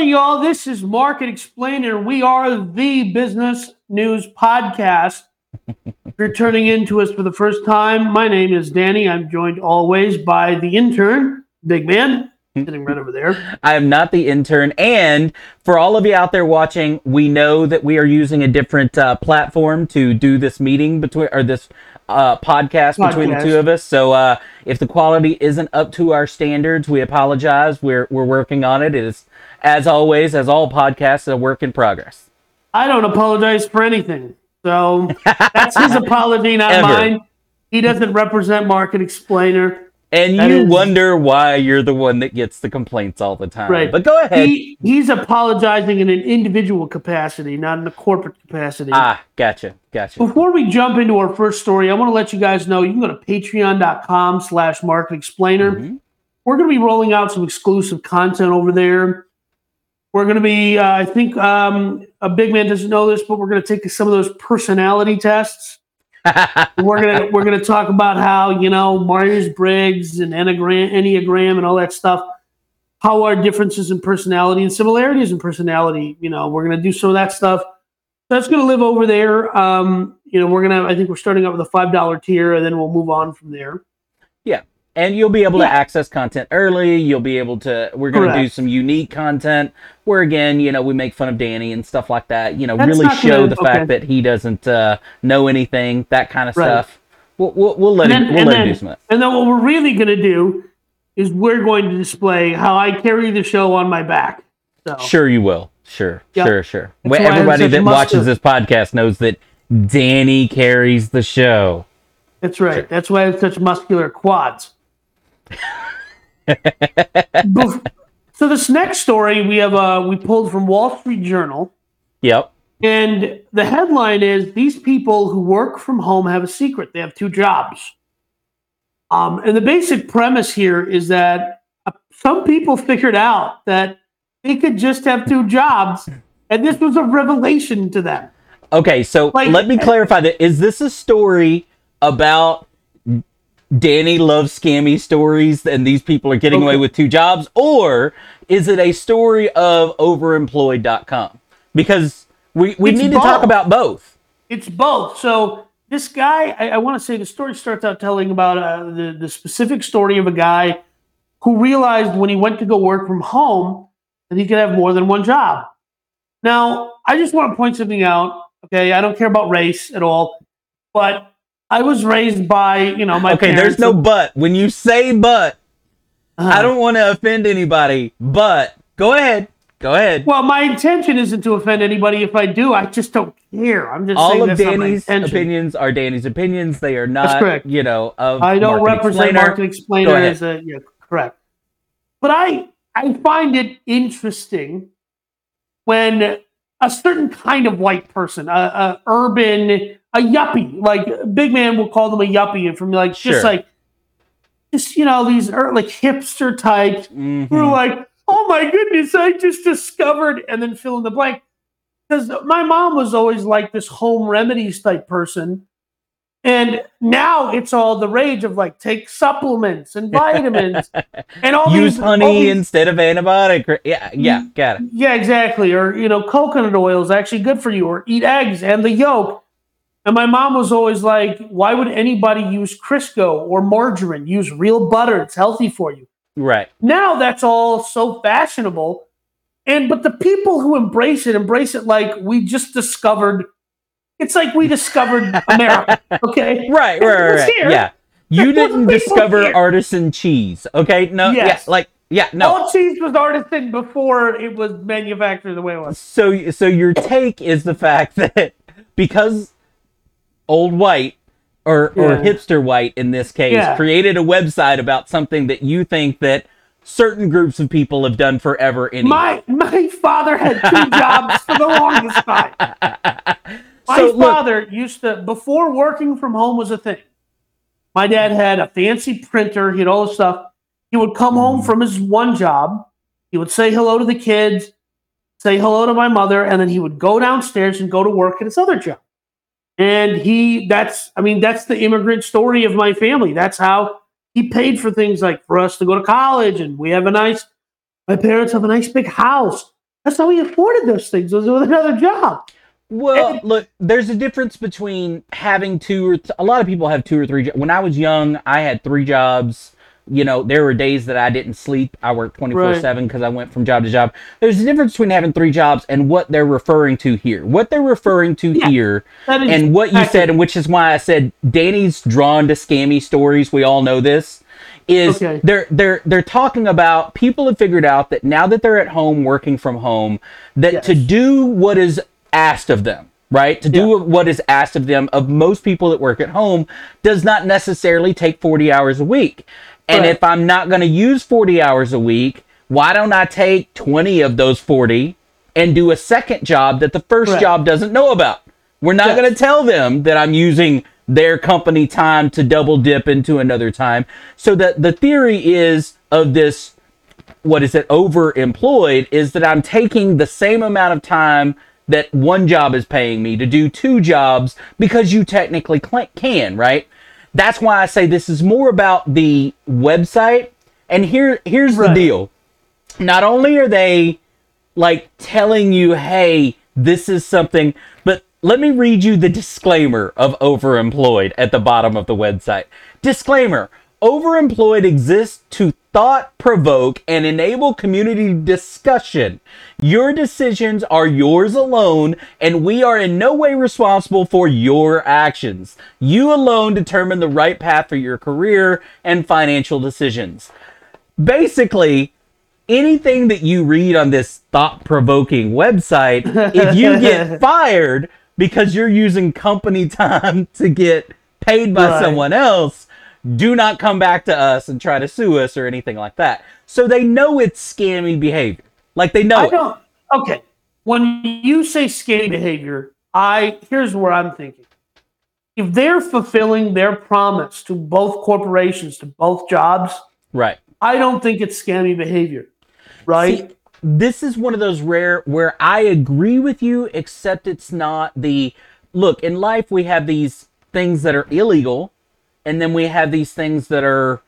Howdy, y'all. This is Market Explainer. We are the business news podcast. if you're turning into us for the first time, my name is Danny. I'm joined always by the intern, Big Man, sitting right over there. I am not the intern. And for all of you out there watching, we know that we are using a different uh, platform to do this meeting between or this uh, podcast, between the two of us. So uh, if the quality isn't up to our standards, we apologize. We're we're working on it. It is as always, as all podcasts, a work in progress. I don't apologize for anything. So that's his apology, not Ever. mine. He doesn't represent Market Explainer. And That you is- wonder why you're the one that gets the complaints all the time. Right. But go ahead. He, he's apologizing in an individual capacity, not in a corporate capacity. ah, gotcha, gotcha. Before we jump into our first story, I want to let you guys know you can go to patreon.com slash market explainer. Mhm. We're going to be rolling out some exclusive content over there. We're going to be, uh, I think um, a big man doesn't know this, but we're going to take some of those personality tests. We're gonna we're gonna talk about how you know Myers Briggs and Enneagram, Enneagram and all that stuff. How our differences in personality and similarities in personality. You know, we're gonna do some of that stuff. That's gonna live over there. Um, you know, we're gonna. I think we're starting out with a five dollar tier, and then we'll move on from there. And you'll be able Yeah. to access content early you'll be able to we're going to do some unique content where again you know we make fun of danny and stuff like that you know That's really show the fact that he doesn't uh, know anything that kind of Right. stuff we'll, we'll, we'll let And him then, we'll let him do some of that and then what we're really gonna do is we're going to display how I carry the show on my back. So sure you will sure Yeah. sure sure That's Well, why I have everybody that watches this podcast knows that danny carries the show That's right. That's why I have such muscular quads. So this next story we have uh we pulled from Wall Street Journal, yep and the headline is these people who work from home have a secret. They have two jobs. Um, and the basic premise here is that uh, some people figured out that they could just have two jobs, and this was a revelation to them. Okay, so Like- let me clarify that. Is this a story about Danny loves scammy stories and these people are getting away with two jobs? Or is it a story of overemployed.com? Because we, we It's need to talk about both. It's both. So this guy, I, I want to say the story starts out telling about uh, the the specific story of a guy who realized when he went to go work from home that he could have more than one job. Now, I just want to point something out. Okay, I don't care about race at all, but I was raised by you know my Okay, there's no but. When you say but, Uh, I don't want to offend anybody, but go ahead. Go ahead. Well, my intention isn't to offend anybody. If I do, I just don't care. I'm just All of that's Danny's opinions are Danny's opinions. They are not, correct. you know, of I don't Market represent Explainer. market explainer as a yeah, correct. But I I find it interesting when a certain kind of white person, a, a urban, a yuppie, like big man will call them a yuppie, and from like Sure. just like just you know these are like hipster types Mhm. who are like, oh my goodness, I just discovered, and then fill in the blank. Because my mom was always like this home remedies type person. And now it's all the rage of like take supplements and vitamins and all use these all honey these- instead of antibiotic. Yeah, yeah, got it. yeah, exactly. Or you know, coconut oil is actually good for you. Or eat eggs and the yolk. And my mom was always like, "Why would anybody use Crisco or margarine? Use real butter. It's healthy for you." Right. now that's all so fashionable and but the people who embrace it embrace it like we just discovered it's like we discovered america okay Right, right, right, right. Yeah. You didn't discover here. artisan cheese. Okay? No, Yes. yeah, like yeah, no. all cheese was artisan before it was manufactured the way it was So so your take is the fact that because old white or or hipster white in this case Yeah. created a website about something that you think that certain groups of people have done forever anyway. my my father had two jobs for the longest time. My So, look- father used to before working from home was a thing. My dad had a fancy printer he had all this stuff. He would come home mm. from his one job he would say hello to the kids say hello to my mother and then he would go downstairs and go to work at his other job and he that's i mean that's the immigrant story of my family that's how he paid for things like for us to go to college and we have a nice My parents have a nice big house. That's how he afforded those things. Was with another job. Well, And- look, there's a difference between having two or th- a lot of people have two or three. Jo- when I was young, I had three jobs. You know, there were days that I didn't sleep. I worked 24 7 because I went from job to job. There's a difference between having three jobs and what they're referring to here. What they're referring to Yeah. here and what you said, and which is why I said Danny's drawn to scammy stories. We all know this. Is Okay. they're they're they're talking about people have figured out that now that they're at home working from home, that Yes. to do what is asked of them, right? To do Yeah. what is asked of them of most people that work at home does not necessarily take 40 hours a week. And Right. if I'm not going to use 40 hours a week, why don't I take 20 of those 40 and do a second job that the first Right. job doesn't know about? We're not Yes. going to tell them that I'm using their company time to double dip into another time. So that the theory is of this what is it overemployed is that I'm taking the same amount of time that one job is paying me to do two jobs because you technically can, right? That's why I say this is more about the website. And here here's the deal. Not only are they like telling you, "Hey, this is something," but let me read you the disclaimer of overemployed at the bottom of the website. Disclaimer: Overemployed exists to thought provoke and enable community discussion. Your decisions are yours alone, and we are in no way responsible for your actions. You alone determine the right path for your career and financial decisions. Basically, anything that you read on this thought provoking website, if you get fired because you're using company time to get paid by Right. someone else, do not come back to us and try to sue us or anything like that. So they know it's scammy behavior. Like they know I it. don't. Okay, when you say scammy behavior, I here's where I'm thinking. If they're fulfilling their promise to both corporations, to both jobs, Right. I don't think it's scammy behavior, right? See, this is one of those rare where I agree with you, except it's not the look in life. We have these things that are illegal, and then we have these things that are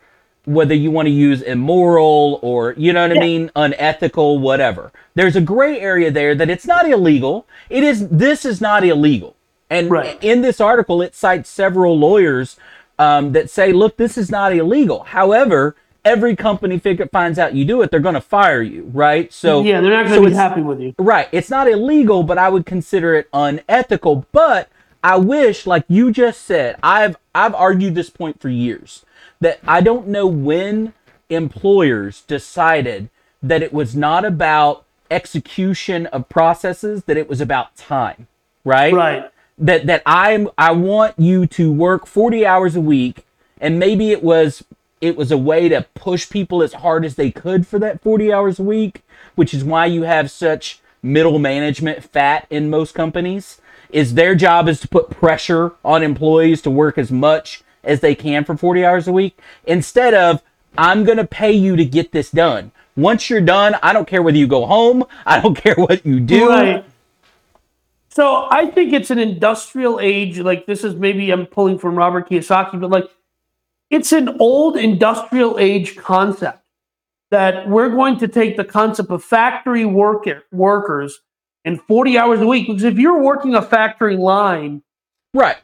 whether you want to use immoral or you know what I mean, unethical, whatever. There's a gray area there that it's not illegal. It is. This is not illegal. And Right. in this article, it cites several lawyers um, that say, look, this is not illegal. However, every company figure, finds out you do it, they're going to fire you, right? So yeah, they're not going to be happy with you. Right. It's not illegal, but I would consider it unethical. But I wish, like you just said, I've I've argued this point for years that I don't know when employers decided that it was not about execution of processes, that it was about time. Right? Right. that that I'm I want you to work 40 hours a week and maybe it was it was a way to push people as hard as they could for that 40 hours a week, which is why you have such middle management fat in most companies. Is their job is to put pressure on employees to work as much as they can for 40 hours a week instead of I'm going to pay you to get this done. Once you're done, I don't care whether you go home, I don't care what you do. Right. So I think it's an industrial age. Like this is maybe I'm pulling from Robert Kiyosaki, but like it's an old industrial age concept that we're going to take the concept of factory worker workers and 40 hours a week. Because if you're working a factory line, Right.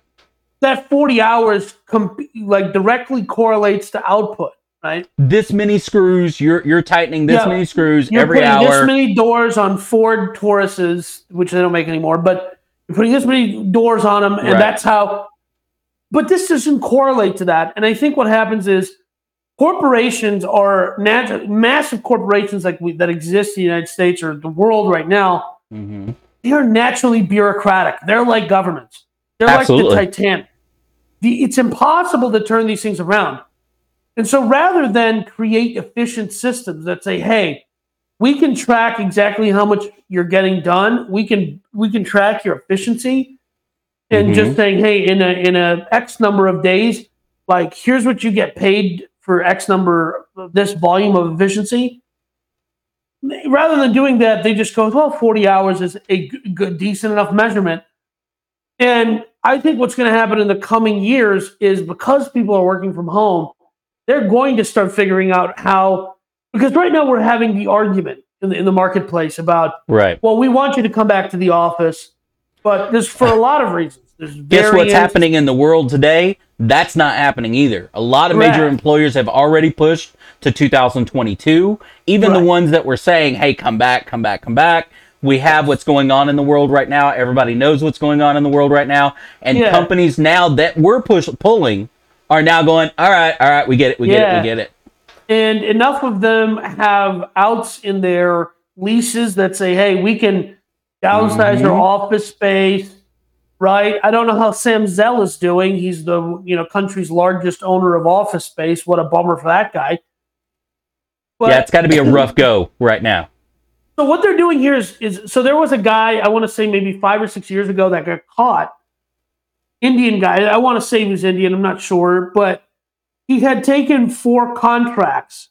that 40 hours com- like directly correlates to output, right? this many screws. You're you're tightening this Yeah. many screws You're every putting this many doors on Ford Tauruses, which they don't make anymore, but you're putting this many doors on them, and Right. that's how. But this doesn't correlate to that, and I think what happens is corporations are nat- massive corporations like we, that exist in the United States or the world right now. Mhm. They are naturally bureaucratic. They're like governments. They're Absolutely. like the Titanic. The, it's impossible to turn these things around. And so rather than create efficient systems that say, hey, we can track exactly how much you're getting done, we can we can track your efficiency and Mhm. just saying, hey, in a in a X number of days, like here's what you get paid for X number of this volume of efficiency. Rather than doing that, they just go, well, 40 hours is a good, decent enough measurement. And I think what's going to happen in the coming years is because people are working from home, they're going to start figuring out how because right now we're having the argument in the, in the marketplace about Right. well, we want you to come back to the office, but there's for a lot of reasons. There's Guess what's happening in the world today? That's not happening either. A lot of major employers have already pushed to 2022. Even the ones that were saying, "Hey, come back, come back, come back." We have what's going on in the world right now. Everybody knows what's going on in the world right now, and Yeah. companies now that we're push pulling are now going, "All right, all right, we get it, we get it, we get it." and enough of them have outs in their leases that say, "Hey, we can downsize our Mhm. office space." Right? I don't know how Sam Zell is doing. He's the you know country's largest owner of office space. What a bummer for that guy. But, yeah, it's got to be a rough go right now. So what they're doing here is, is so there was a guy I want to say maybe five or six years ago that got caught. Indian guy. I want to say he was Indian. I'm not sure, but he had taken four contracts,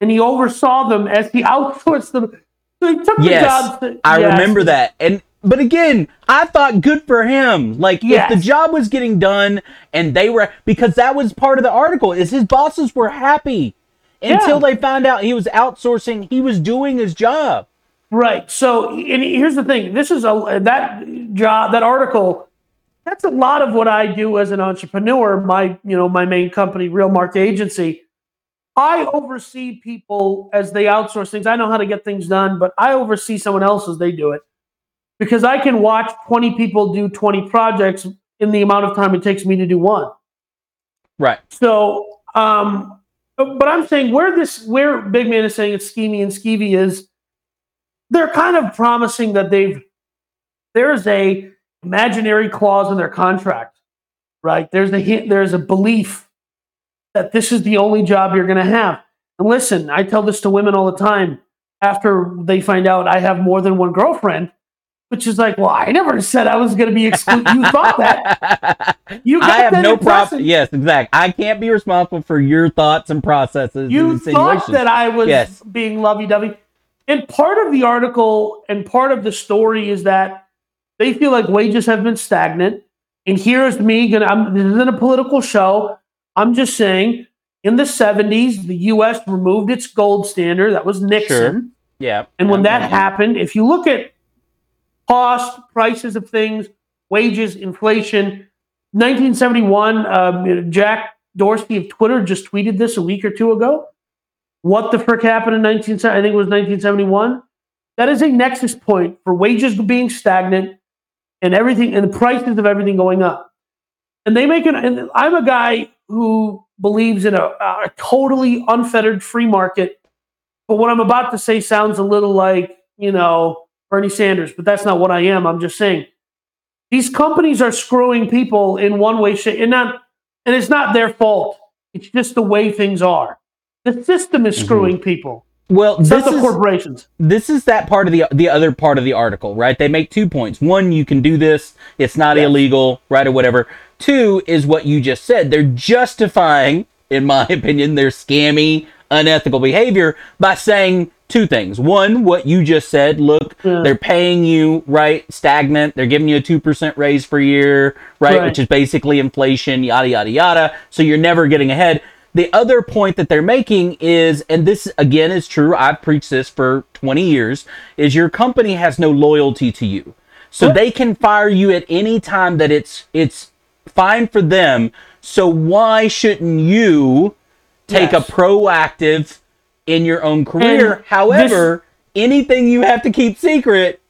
and he oversaw them as he outsourced them. So he took the Yes, jobs. that- I Yes. remember that. And but again, I thought good for him. Like Yes. if the job was getting done and they were because that was part of the article is his bosses were happy until Yeah. they found out he was outsourcing, he was doing his job. Right. So, and here's the thing. This is a that job, that article. That's a lot of what I do as an entrepreneur. My, you know, my main company, Real Mark Agency. I oversee people as they outsource things. I know how to get things done, but I oversee someone else as they do it because I can watch 20 people do 20 projects in the amount of time it takes me to do one. Right. So, um, but I'm saying where this, where Big Man is saying it's schemy and skeevy is, they're kind of promising that they've, there's a imaginary clause in their contract, right? There's a hint, there's a belief that this is the only job you're going to have. And listen, I tell this to women all the time after they find out I have more than one girlfriend, which is like, well, I never said I was going to be exclusive. you thought that. You got I have no problem. Yes, exactly. I can't be responsible for your thoughts and processes You and thought that I was Yes. being lovey dovey. And part of the article and part of the story is that they feel like wages have been stagnant. And here's me gonna I'm this isn't a political show. I'm just saying in the 70s, the US removed its gold standard. That was Nixon. Sure. yeah. And when that happened, if you look at cost, prices of things, wages, inflation, 1971, um, Jack Dorsey of Twitter just tweeted this a week or two ago. What the frick happened in 19? I think it was 1971. That is a nexus point for wages being stagnant and everything, and the prices of everything going up. And they make it. And I'm a guy who believes in a, a totally unfettered free market but what I'm about to say sounds a little like, you know, Bernie Sanders, but that's not what I am. I'm just saying these companies are screwing people in one way, shape, and not, and it's not their fault. It's just the way things are. The system is Mhm. screwing people. Well, this is corporations. this is that part of the the other part of the article, right? They make two points. One, you can do this; it's not Yes. illegal, right, or whatever. Two is what you just said. They're justifying, in my opinion, their scammy, unethical behavior by saying two things. One, what you just said. Look, Yeah. they're paying you right stagnant. They're giving you a two percent raise per year, right, Right. which is basically inflation. Yada yada yada. So you're never getting ahead. The other point that they're making is, and this again is true, I've preached this for 20 years, is your company has no loyalty to you. So What? they can fire you at any time that it's it's fine for them. So why shouldn't you take Yes. a proactive in your own career? And However, anything you have to keep secret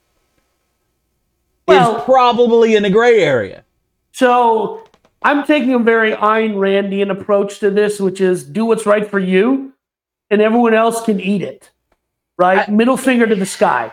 Well- is probably in a gray area. So I'm taking a very Ayn Randian approach to this, which is do what's right for you, and everyone else can eat it. Right? I- Middle finger to the sky.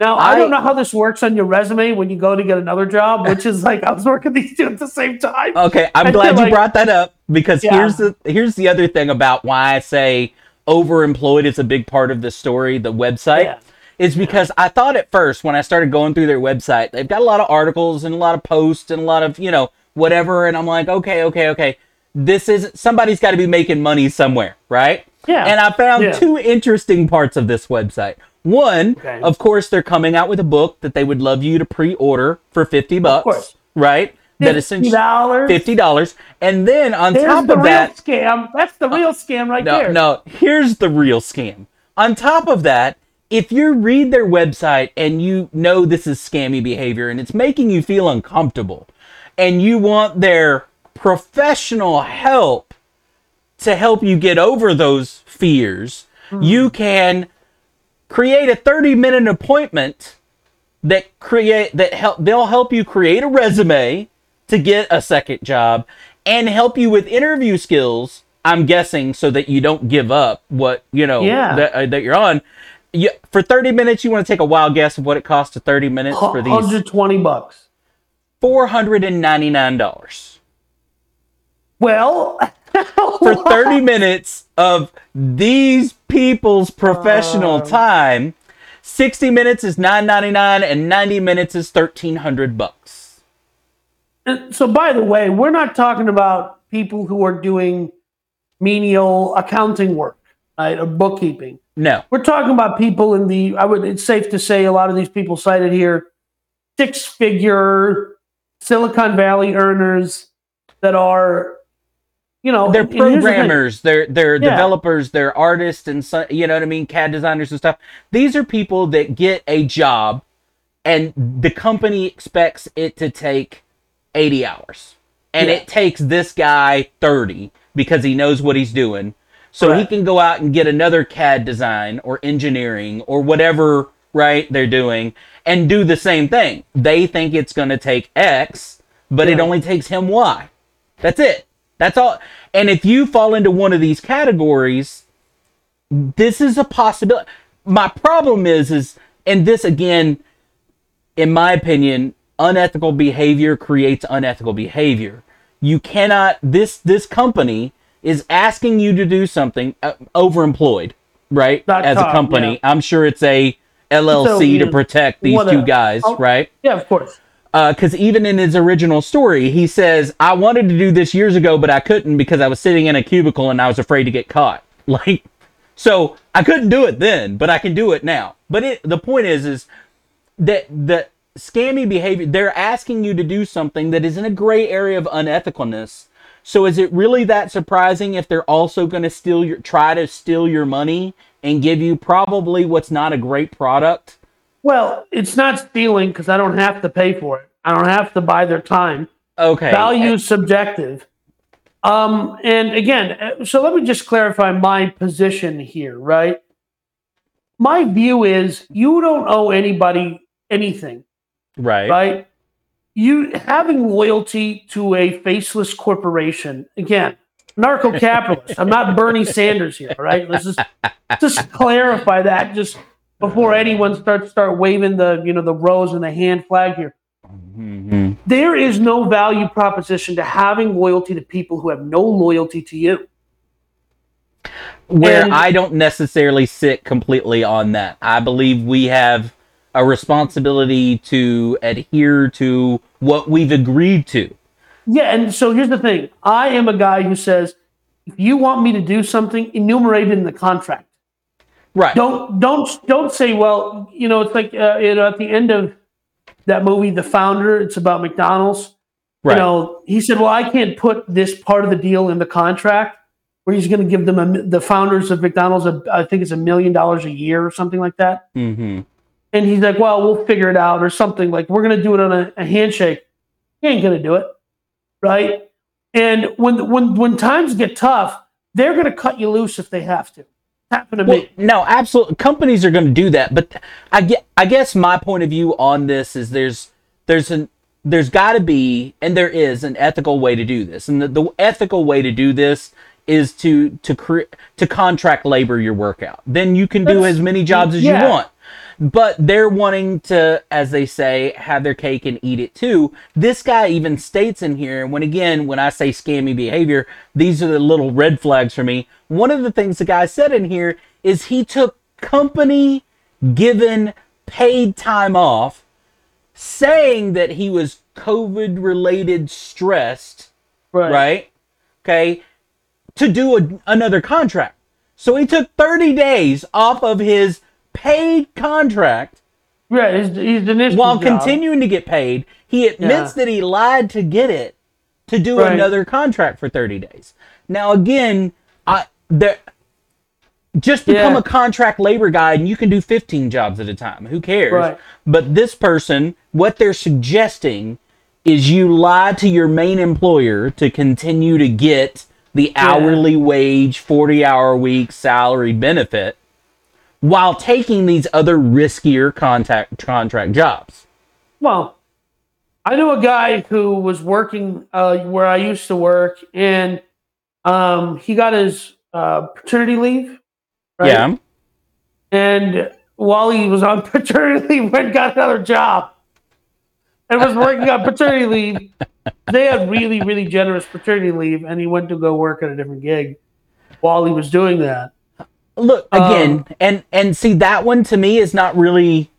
Now I, I- don't know how this works on your resume when you go to get another job, which is like I was working these two at the same time. Okay, I'm I glad you like- brought that up because Yeah. here's the here's the other thing about why I say overemployed is a big part of the story, the website. Yeah. Is because I thought at first when I started going through their website, they've got a lot of articles and a lot of posts and a lot of, you know, whatever and I'm like, okay, okay, okay. This is somebody's got to be making money somewhere, right? Yeah. And I found Yeah. two interesting parts of this website. One, Okay. of course, they're coming out with a book that they would love you to pre-order for 50 bucks, course. right? That essentially $50. fifty dollars, and then on There's top the of real that, scam. That's the real scam right no, there. no, here's the real scam. On top of that, if you read their website and you know this is scammy behavior and it's making you feel uncomfortable, and you want their professional help to help you get over those fears, hmm. you can create a 30 minute appointment that create that help they'll help you create a resume to get a second job and help you with interview skills i'm guessing so that you don't give up what you know Yeah. that, uh, that you're on. You, for 30 minutes you want to take a wild guess of what it costs to 30 minutes for these? 120 bucks. $499 Well, for 30 minutes of these people's professional time 60 minutes is 9.99 and 90 minutes is 1300 bucks so, by the way, we're not talking about people who are doing menial accounting work, right, or bookkeeping. no We're talking about people in the. I would. It's safe to say a lot of these people cited here, six-figure Silicon Valley earners that are, you know, they're here's the programmers they're they're Yeah. developers they're artists and so, you know what i mean cad designers and stuff these are people that get a job and the company expects it to take 80 hours and Yeah. it takes this guy 30 because he knows what he's doing so he can go out and get another cad design or engineering or whatever right they're doing and do the same thing they think it's going to take x but it only takes him y that's it. That's all. And if you fall into one of these categories, this is a possibility. My problem is, is, and this again, in my opinion, unethical behavior creates unethical behavior. You cannot. This this company is asking you to do something uh, overemployed, right? Dot As a company, yeah. I'm sure it's a LLC So, to protect these whatever. two guys, Oh. right? Yeah, of course. because even in his original story, he says, "I wanted to do this years ago, but I couldn't because I was sitting in a cubicle and I was afraid to get caught." Like, so I couldn't do it then, but I can do it now. But it, the point is, is that the scammy behavior they're asking you to do something that is in a gray area of unethicalness. So is it really that surprising if they're also going to steal your try to steal your money and give you probably what's not a great product? Well, it's not stealing because I don't have to pay for it. I don't have to buy their time. Okay. Value is subjective. Um, and again, uh, so let me just clarify my position here, right? My view is you don't owe anybody anything, Right. right? You having loyalty to a faceless corporation, again, anarcho capitalist. I'm not Bernie Sanders here, right? Let's just just clarify that just before anyone starts start waving the you know the rose and the hand flag here. Mhm. There is no value proposition to having loyalty to people who have no loyalty to you. where And- I don't necessarily sit completely on that. I believe we have a responsibility to adhere to what we've agreed to. Yeah, and so here's the thing. I am a guy who says if you want me to do something, enumerate it in the contract. Right. Don't don't don't say, well, you know, it's like uh, you know, at the end of that movie, The Founder. It's about McDonald's. right. You know, he said, well, I can't put this part of the deal in the contract where he's going to give them a, the founders of McDonald's, a, I think it's a million dollars a year or something like that. hmm And he's like, well, we'll figure it out or something. Like, we're going to do it on a, a handshake. He ain't going to do it. Right. And when, when, when times get tough, they're going to cut you loose if they have to. Happened to Well, me. no, absolutely. Companies are going to do that, but I get. I guess my point of view on this is there's there's an there's got to be and there is an ethical way to do this, and the, the ethical way to do this is to to create to contract labor your workout. Then you can do as many jobs as yeah. you want. But they're wanting to, as they say, have their cake and eat it too. This guy even states in here, and when again, when I say scammy behavior, these are the little red flags for me. One of the things the guy said in here is he took company given paid time off, saying that he was COVID related stressed right? Okay, to do a, another contract. So he took 30 days off of his paid contract his, his initial while job. continuing to get paid. He admits Yeah. that he lied to get it to do Right. another contract for 30 days. Now again, I there just become Yeah. a contract labor guy and you can do 15 jobs at a time. Who cares? Right. But this person, what they're suggesting is you lie to your main employer to continue to get the hourly wage, 40 hour week salary benefit while taking these other riskier contact contract jobs. Well, I know a guy who was working uh, where I used to work, and um, he got his uh, paternity leave. Right? Yeah. And while he was on paternity leave, went got another job and was working on paternity leave. They had really, really generous paternity leave, and he went to go work at a different gig while he was doing that. Look again, Um, and and see that one to me is not really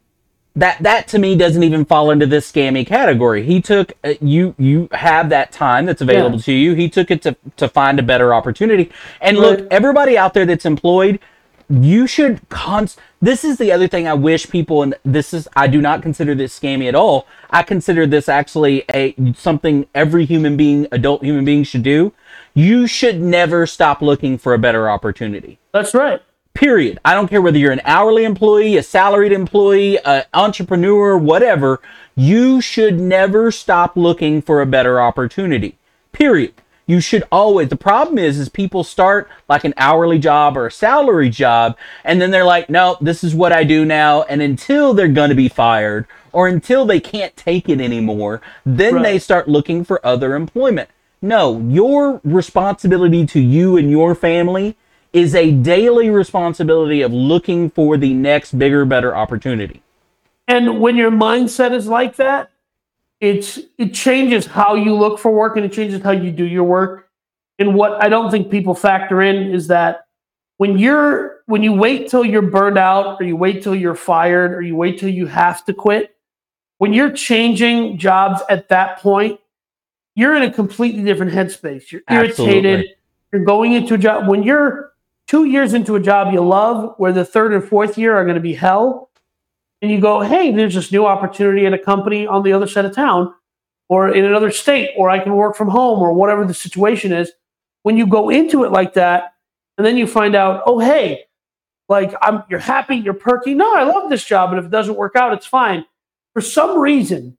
that that to me doesn't even fall into this scammy category. He took uh, you you have that time that's available Yeah. to you. He took it to to find a better opportunity. And look, Right. everybody out there that's employed, you should cons. This is the other thing I wish people and this is I do not consider this scammy at all. I consider this actually a something every human being, adult human being should do. You should never stop looking for a better opportunity That's right. period. I don't care whether you're an hourly employee, a salaried employee, an entrepreneur, whatever. You should never stop looking for a better opportunity. Period. You should always. The problem is, is people start like an hourly job or a salary job, and then they're like, "No, this is what I do now." And until they're gonna be fired, or until they can't take it anymore, then they start looking for other employment. No, your responsibility to you and your family is a daily responsibility of looking for the next bigger, better opportunity. And when your mindset is like that, it's it changes how you look for work and it changes how you do your work. And what I don't think people factor in is that when you're when you wait till you're burned out or you wait till you're fired or you wait till you have to quit, when you're changing jobs at that point, you're in a completely different headspace. You're irritated. Absolutely. You're going into a job when you're two years into a job you love, where the third and fourth year are going to be hell and you go, hey, there's this new opportunity at a company on the other side of town or in another state, or I can work from home, or whatever the situation is. When you go into it like that, and then you find out, oh, hey, like I'm you're happy, you're perky. No, I love this job, and if it doesn't work out, it's fine. For some reason,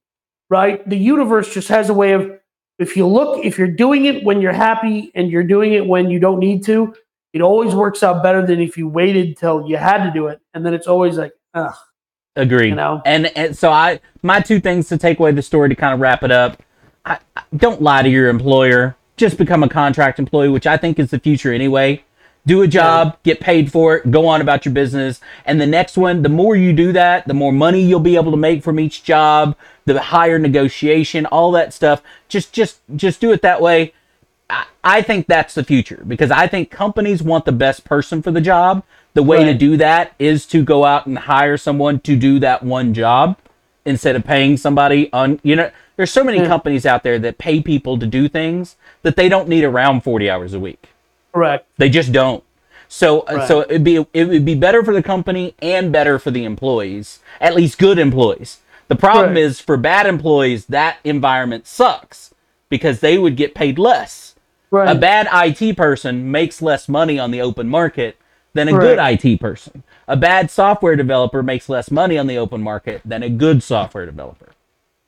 right? The universe just has a way of if you look, if you're doing it when you're happy and you're doing it when you don't need to, it always works out better than if you waited till you had to do it. And then it's always like, ugh, Agreed. you know? And, and so I, my two things to take away the story to kind of wrap it up. I, I- don't lie to your employer. Just become a contract employee, which I think is the future anyway. Do a job, get paid for it, go on about your business. And the next one, the more you do that, the more money you'll be able to make from each job, the higher negotiation, all that stuff. Just, just, just do it that way. I, I think that's the future because I think companies want the best person for the job. The way to do that is to go out and hire someone to do that one job instead of paying somebody on, you know, there's so many Yeah. companies out there that pay people to do things that they don't need around 40 hours a week. Correct. They just don't. So, uh, Right. so it'd be it would be better for the company and better for the employees, at least good employees. The problem Right. is for bad employees, that environment sucks because they would get paid less. Right. A bad IT person makes less money on the open market than a good IT person. A bad software developer makes less money on the open market than a good software developer.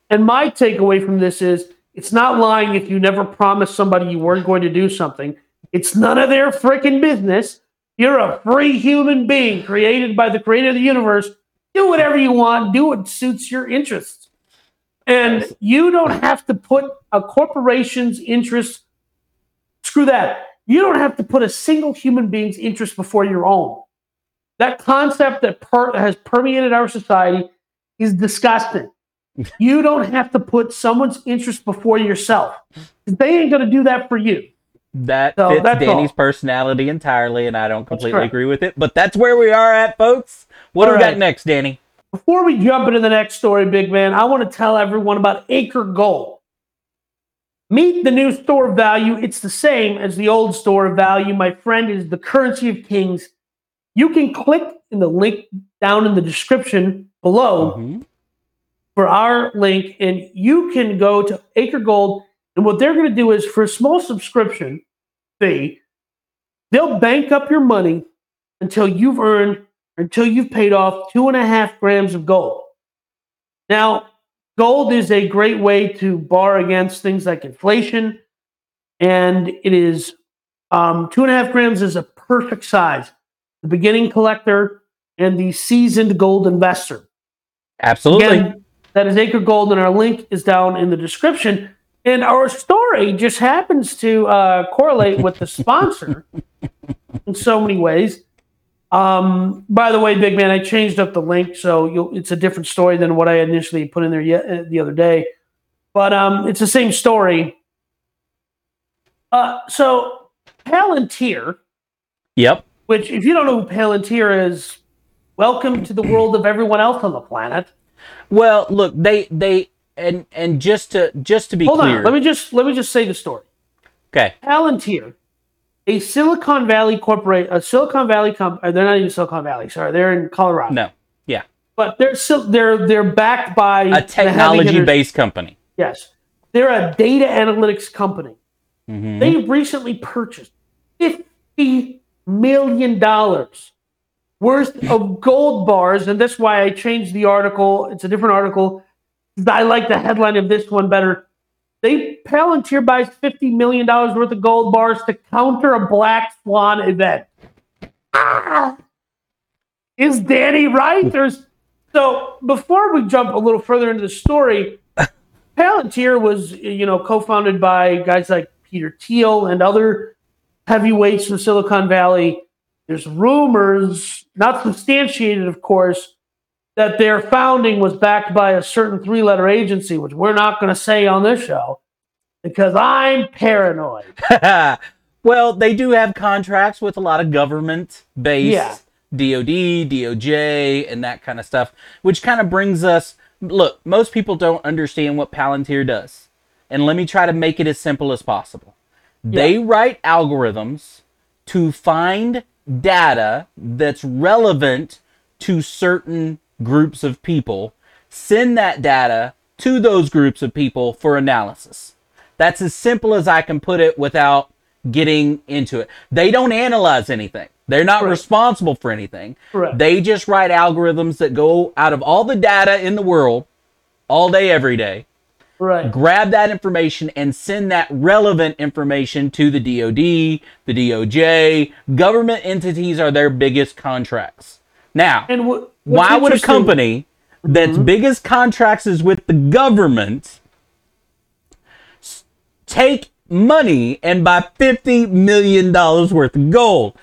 And my takeaway from this is it's not lying if you never promised somebody you weren't going to do something. It's none of their freaking business. You're a free human being created by the creator of the universe. Do whatever you want, do what suits your interests. And you don't have to put a corporation's interest, screw that. You don't have to put a single human being's interest before your own. That concept that per- has permeated our society is disgusting. You don't have to put someone's interest before yourself. They ain't going to do that for you. That So, fits Danny's all. personality entirely, and I don't completely agree with it. But that's where we are at, folks. What do All we got next, Danny? Before we jump into the next story, big man, I want to tell everyone about Acre Gold. Meet the new store of value. It's the same as the old store of value. My friend is the currency of kings. You can click in the link down in the description below Mhm. for our link, and you can go to Acre Gold. And what they're going to do is for a small subscription fee, they'll bank up your money until you've earned, until you've paid off two and a half grams of gold. Now, gold is a great way to bar against things like inflation, and it is um, two and a half grams is a perfect size. The beginning collector and the seasoned gold investor. Absolutely. Again, that is Acre Gold, and our link is down in the description. And our story just happens to uh, correlate with the sponsor in so many ways. Um, by the way, big man, I changed up the link, so you'll, it's a different story than what I initially put in there yet, uh, the other day. But um, it's the same story. Uh, so Palantir, Yep. which if you don't know who Palantir is, welcome to the world of everyone else on the planet. Well, look, they they and and just to just to be Hold clear. on, let me just let me just say the story. okay. Palantir, a Silicon Valley corporate, a Silicon Valley company. They're not even Silicon Valley. Sorry, they're in Colorado. No. Yeah. but they're still they're they're backed by A technology based company. Yes, they're a data analytics company. Mhm. They recently purchased fifty million dollars worth of gold bars, and that's why I changed the article. It's a different article. I like the headline of this one better. They Palantir buys fifty million dollars worth of gold bars to counter a black swan event. Ah! Is Danny right? There's so before we jump a little further into the story, Palantir was you know co-founded by guys like Peter Thiel and other heavyweights from Silicon Valley. There's rumors, not substantiated, of course, that their founding was backed by a certain three-letter agency, which we're not going to say on this show because I'm paranoid. well, they do have contracts with a lot of government based Yeah. DOD, DOJ, and that kind of stuff, which kind of brings us look, most people don't understand what Palantir does. And let me try to make it as simple as possible. They write algorithms to find data that's relevant to certain groups of people, send that data to those groups of people for analysis. That's as simple as I can put it without getting into it. They don't analyze anything. They're not responsible for anything. They just write algorithms that go out of all the data in the world all day, every day, Right. grab that information and send that relevant information to the DoD, the DOJ. Government entities are their biggest contracts. Now, And wh- why would a company that's biggest contracts is with the government take money and buy 50 million dollars worth of gold?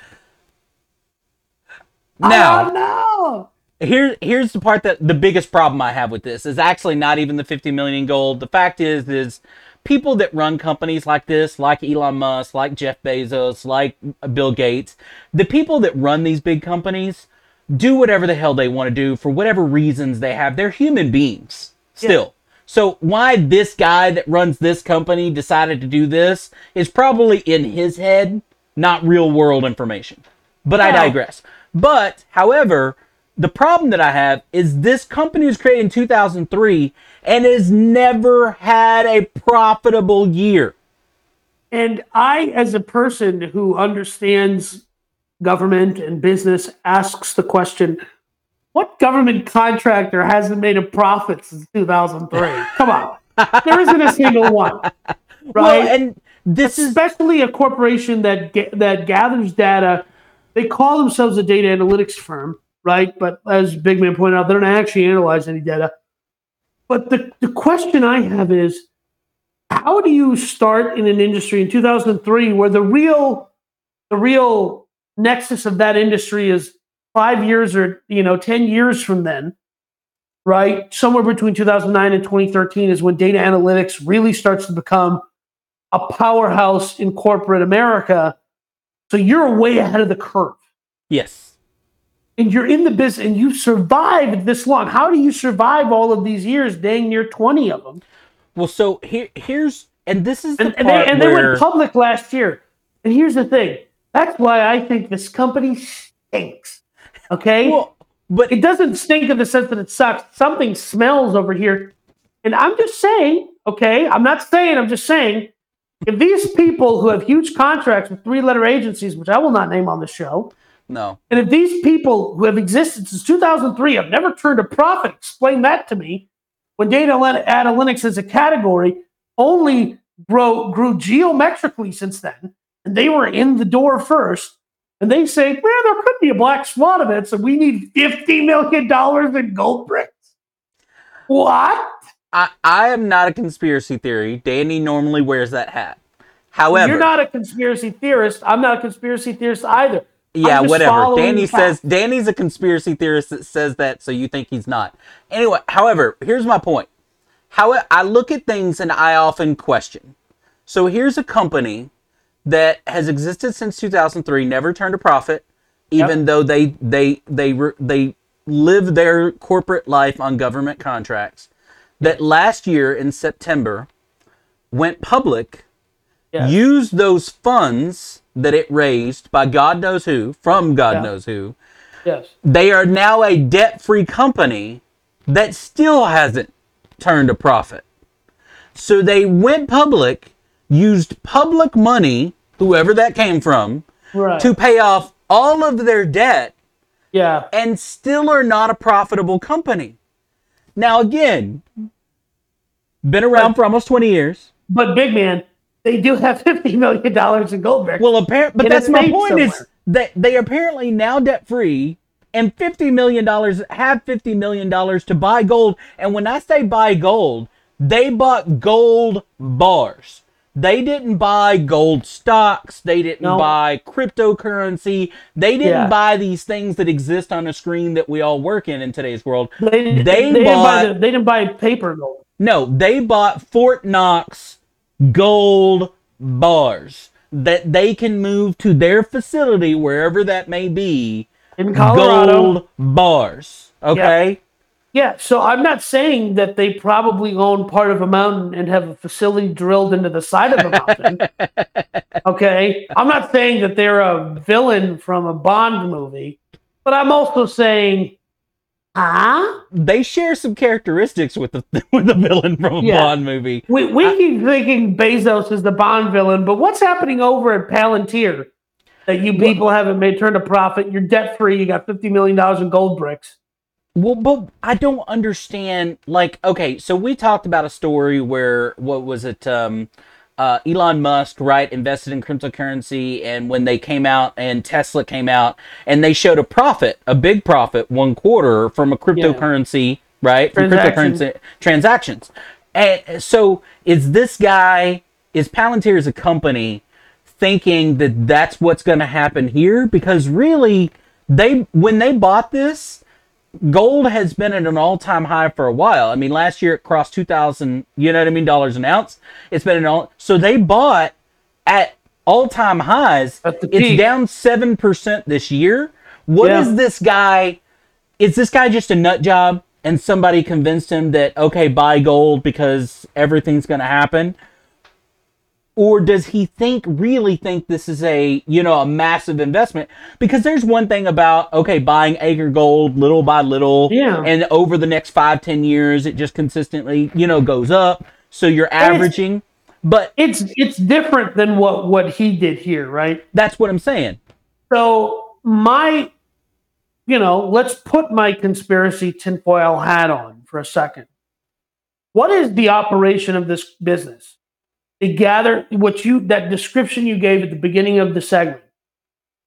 Now, Oh, no. here here's the part that the biggest problem I have with this is actually not even the 50 million in gold. The fact is is people that run companies like this, like Elon Musk, like Jeff Bezos, like Bill Gates, the people that run these big companies do whatever the hell they want to do for whatever reasons they have. They're human beings still. So why this guy that runs this company decided to do this is probably in his head, not real world information. But I digress. But, however, the problem that I have is this company was created in 2003 and has never had a profitable year. And I, as a person who understands government and business, asks the question what government contractor hasn't made a profit since 2003? Come on. There isn't a single one. Right? Well, and this is especially a corporation that ga- that gathers data. They call themselves a data analytics firm, right? But as Big Man pointed out, they don't actually analyze any data. But the, the question I have is, how do you start in an industry in 2003 where the real the real nexus of that industry is five years or you know 10 years from then right somewhere between 2009 and 2013 is when data analytics really starts to become a powerhouse in corporate America. So you're way ahead of the curve. yes. And you're in the business and you've survived this long. How do you survive all of these years, dang near 20 of them? Well, so here here's and this is the And, and, they, and they where went public last year. And here's the thing that's why I think this company stinks. Okay? well, But it doesn't stink in the sense that it sucks. Something smells over here. And I'm just saying, okay, I'm not saying, I'm just saying, if these people who have huge contracts with three letter agencies, which I will not name on the show, no. and if these people who have existed since 2003 have never turned a profit, explain that to me. When data analytics as a category only grow, grew geometrically since then, and they were in the door first, and they say, man, there could be a black swan event, so we need $50 million in gold bricks. What? I, I am not a conspiracy theory. Danny normally wears that hat. However, you're not a conspiracy theorist. I'm not a conspiracy theorist either. Yeah, whatever. Danny says Danny's a conspiracy theorist that says that, so you think he's not. Anyway, however, here's my point. How I look at things and I often question. So here's a company that has existed since 2003, never turned a profit, even yep. though they they they they live their corporate life on government contracts. That last year in September went public, yes. used those funds that it raised by God knows who, from God yeah. knows who. Yes. They are now a debt free company that still hasn't turned a profit. So they went public, used public money, whoever that came from, right. to pay off all of their debt. Yeah. And still are not a profitable company. Now, again, been around but, for almost 20 years. But, big man, they do have fifty million dollars in gold. Well, apparently, but that's my point somewhere. is that they apparently now debt free and fifty million dollars have fifty million dollars to buy gold. And when I say buy gold, they bought gold bars. They didn't buy gold stocks. They didn't no. buy cryptocurrency. They didn't yeah. buy these things that exist on a screen that we all work in in today's world. They, they, they bought, didn't the, they didn't buy paper gold. No, they bought Fort Knox gold bars that they can move to their facility wherever that may be in Colorado. Gold bars. Okay. Yeah. So I'm not saying that they probably own part of a mountain and have a facility drilled into the side of a mountain. okay. I'm not saying that they're a villain from a Bond movie, but I'm also saying Huh? They share some characteristics with the with the villain from a yeah. Bond movie. We we I, keep thinking Bezos is the Bond villain, but what's happening over at Palantir that you people haven't made turn a profit? You're debt free. You got fifty million dollars in gold bricks. Well, but I don't understand. Like, okay, so we talked about a story where what was it? Um, uh, Elon Musk, right, invested in cryptocurrency, and when they came out and Tesla came out, and they showed a profit, a big profit, one quarter from a cryptocurrency, yeah. right, from cryptocurrency transactions. And so, is this guy, is Palantir as a company thinking that that's what's going to happen here? Because really, they when they bought this, gold has been at an all-time high for a while. I mean, last year it crossed 2000, you know what I mean, dollars an ounce. It's been an all so they bought at all-time highs. It's down 7% this year. What yeah. is this guy is this guy just a nut job and somebody convinced him that okay, buy gold because everything's going to happen? Or does he think really think this is a you know a massive investment? Because there's one thing about okay buying acre gold little by little yeah. and over the next five ten years it just consistently you know goes up. So you're averaging but it's it's different than what what he did here right? That's what i'm saying. So my you know let's put my conspiracy tinfoil hat on for a second. What is the operation of this business they gather what you that description you gave at the beginning of the segment.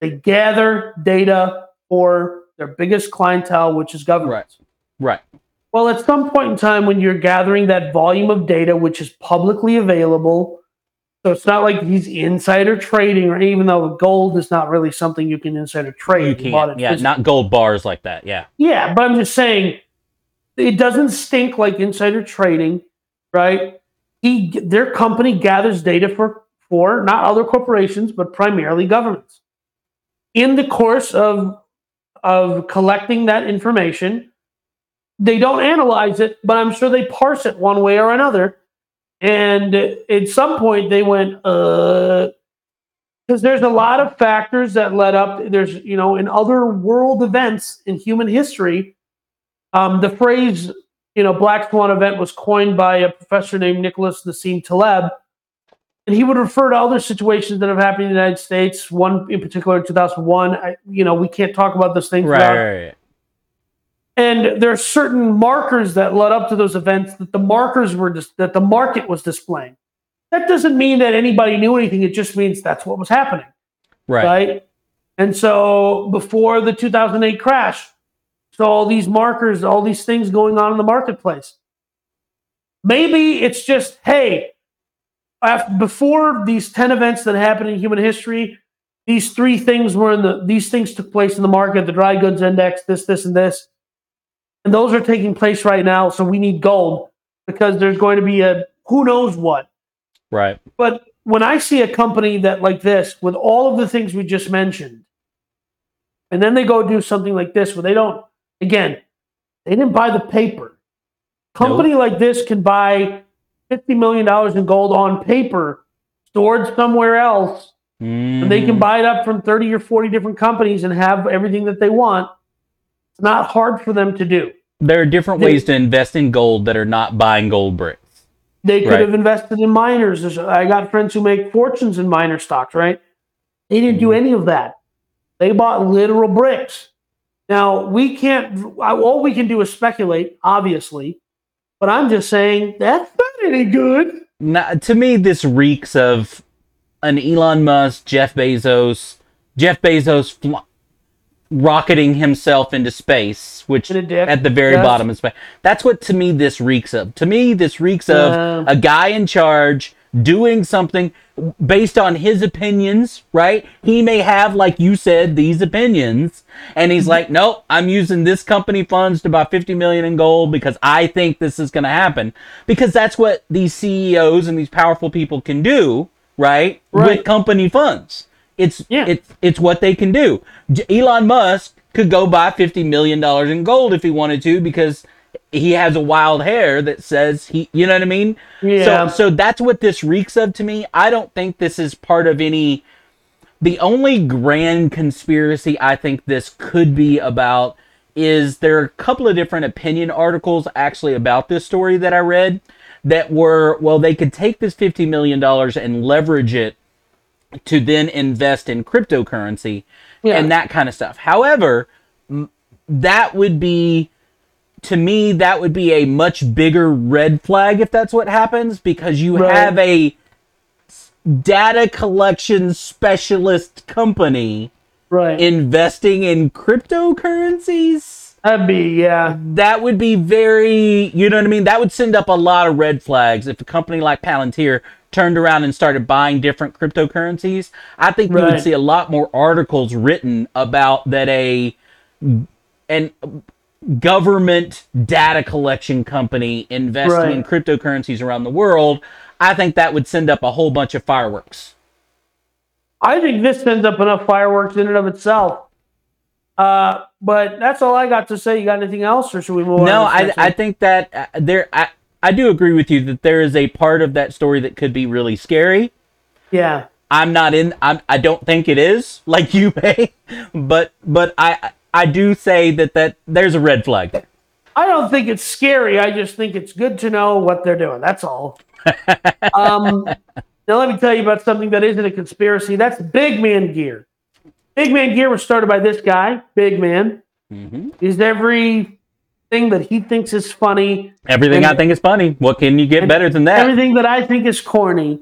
They gather data for their biggest clientele, which is governments. Right. Right. Well, at some point in time, when you're gathering that volume of data, which is publicly available, so it's not like he's insider trading, or even though gold is not really something you can insider trade. You can't. Yeah, not gold bars like that. Yeah. Yeah, but I'm just saying, it doesn't stink like insider trading, right? He their company gathers data for for not other corporations but primarily governments in the course of of collecting that information they don't analyze it but i'm sure they parse it one way or another and at some point they went uh because there's a lot of factors that led up. There's, you know, in other world events in human history, um, the phrase, you know, Black Swan event was coined by a professor named Nicholas Nassim Taleb. And he would refer to other situations that have happened in the United States. One in particular in 2001. I, you know, we can't talk about those things Right, without right, right. and there are certain markers that led up to those events that the markers were dis- that the market was displaying. That doesn't mean that anybody knew anything. It just means that's what was happening, Right. right? And so before the 2008 crash, so all these markers, all these things going on in the marketplace. Maybe it's just hey, after, before these 10 events that happened in human history, these three things were in the these things took place in the market, the dry goods index, this, this, and this. And those are taking place right now. So we need gold because there's going to be a who knows what. Right. But when I see a company that like this with all of the things we just mentioned, and then they go do something like this where they don't, again, they didn't buy the paper. Company like this can buy $50 million in gold on paper stored somewhere else, and they can Mhm. buy it up from 30 or 40 different companies and have everything that they want. It's not hard for them to do. There are different They- ways to invest in gold that are not buying gold bricks. They could Right. have invested in miners. There's- I got friends who make fortunes in miner stocks, right? They didn't do Mhm. any of that. They bought literal bricks. Now, we can't, all we can do is speculate, obviously, but I'm just saying that's not any good. Now, to me, this reeks of an Elon Musk, Jeff Bezos, Jeff Bezos fl- rocketing himself into space, which In a dick, at the very yes. bottom of space. That's what to me this reeks of. To me, this reeks of Uh. a guy in charge doing something based on his opinions, right? He may have, like you said, these opinions, and he's like, "Nope, I'm using this company funds to buy 50 million in gold because I think this is going to happen." Because that's what these CEOs and these powerful people can do, right? Right. With company funds. It's Yeah. it's it's what they can do. J- Elon Musk could go buy 50 million dollars in gold if he wanted to because he has a wild hair that says he you know what I mean? Yeah. So so that's what this reeks of to me. I don't think this is part of any the only grand conspiracy I think this could be about is there are a couple of different opinion articles actually about this story that I read that were well they could take this 50 million dollars and leverage it to then invest in cryptocurrency Yeah. and that kind of stuff. However, that would be to me that would be a much bigger red flag if that's what happens because you Right. have a data collection specialist company Right. investing in cryptocurrencies That'd be, yeah. that would be very you know what i mean that would send up a lot of red flags if a company like palantir turned around and started buying different cryptocurrencies i think we would see a lot more articles written about that a an government data collection company investing in cryptocurrencies around the world i think that would send up a whole bunch of fireworks I think this sends up enough fireworks in and of itself. Uh, but that's all I got to say. You got anything else, or should we move on? No, I, I think that uh, there, I, I do agree with you that there is a part of that story that could be really scary. yeah. I'm not in. I'm. I don't think it is like you may, but but I I do say that that there's a red flag there. I don't think it's scary. I just think it's good to know what they're doing. That's all. um, now, let me tell you about something that isn't a conspiracy. That's Big Man Gear. Big Man Gear was started by this guy, Big Man. hmm He's everything that he thinks is funny, Everything I think is funny. What can you get better than that? everything that I think is corny.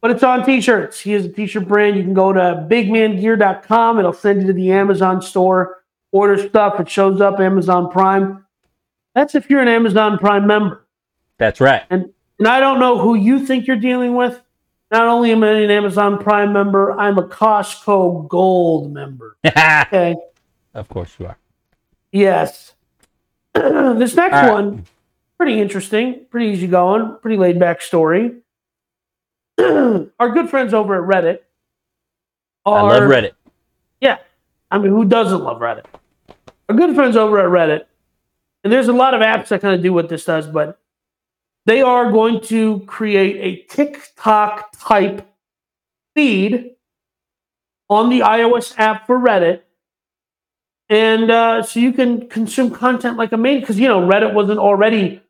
But it's on t-shirts. He has a t-shirt brand. You can go to bigmangear.com. It'll send you to the Amazon store. Order stuff. It shows up Amazon Prime. That's if you're an Amazon Prime member. That's right. And and I don't know who you think you're dealing with. Not only am I an Amazon Prime member, I'm a Costco Gold member. Okay. of course you are. Yes. this next right. one, pretty interesting, pretty easy going, pretty laid back story. Our good friends over at Reddit. I love Reddit. Yeah. I mean, who doesn't love Reddit? Our good friends over at Reddit, and there's a lot of apps that kind of do what this does, but they are going to create a TikTok type feed on the iOS app for Reddit. And uh, so you can consume content like a main, because you know Reddit wasn't already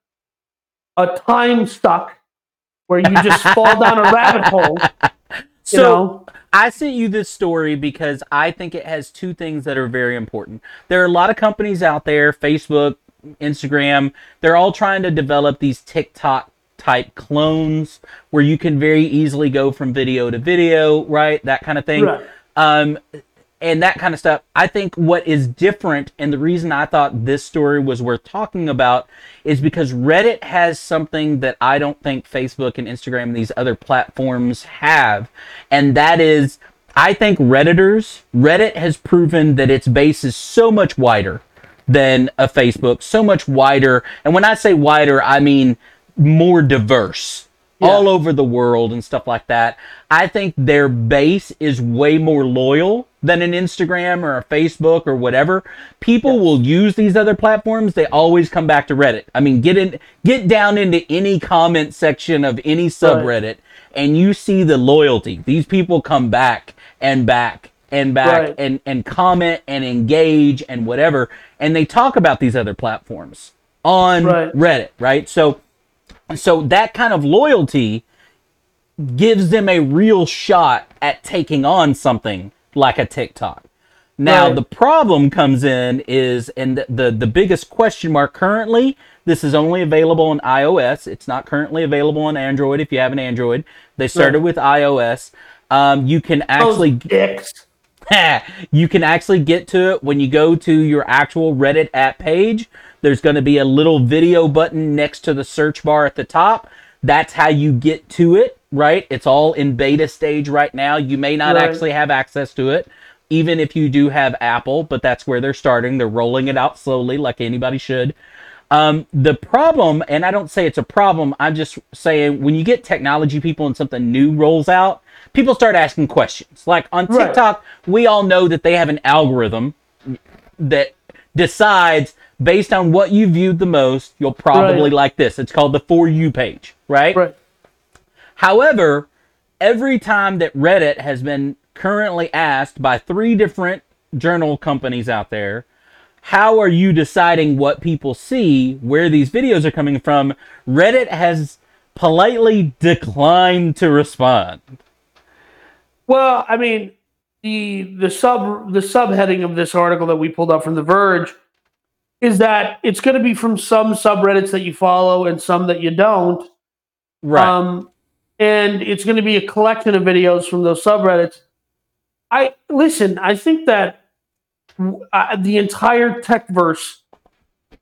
a time stuck where you just fall down a rabbit hole. So You know? I sent you this story because I think it has two things that are very important. There are a lot of companies out there, Facebook, Instagram, they're all trying to develop these TikTok type clones where you can very easily go from video to video, right? That kind of thing. Right. Um, and that kind of stuff. I think what is different, and the reason I thought this story was worth talking about, is because Reddit has something that I don't think Facebook and Instagram and these other platforms have, and that is, I think Redditors, Reddit has proven that its base is so much wider than a Facebook, so much wider. And when I say wider, I mean more diverse all over the world and stuff like that. I think their base is way more loyal than an Instagram or a Facebook or whatever. People will use these other platforms. They always come back to Reddit. I mean, get in, get down into any comment section of any subreddit, and you see the loyalty. These people come back and back and back Right. and and comment and engage and whatever, and they talk about these other platforms on Right. Reddit, right? So so that kind of loyalty gives them a real shot at taking on something like a TikTok. Now Right. the problem comes in is and the, the biggest question mark currently this is only available on iOS. It's not currently available on Android if you have an Android. They started Right. with iOS. Um, you can actually dicks. you can actually get to it when you go to your actual Reddit app page. There's going to be a little video button next to the search bar at the top. That's how you get to it, right? It's all in beta stage right now. You may not Right. actually have access to it, even if you do have Apple, but that's where they're starting. They're rolling it out slowly, like anybody should. Um, the problem, and I don't say it's a problem, I'm just saying when you get technology people and something new rolls out, people start asking questions. Like on Right. TikTok, we all know that they have an algorithm that decides based on what you viewed the most, you'll probably Right. like this. It's called the For You page, right? Right. However, every time that Reddit has been currently asked by three different journal companies out there, how are you deciding what people see, where these videos are coming from? Reddit has politely declined to respond. Well, I mean, the the sub the subheading of this article that we pulled up from The Verge is that it's going to be from some subreddits that you follow and some that you don't. Right. Um, and it's going to be a collection of videos from those subreddits. I listen. I think that uh, the entire techverse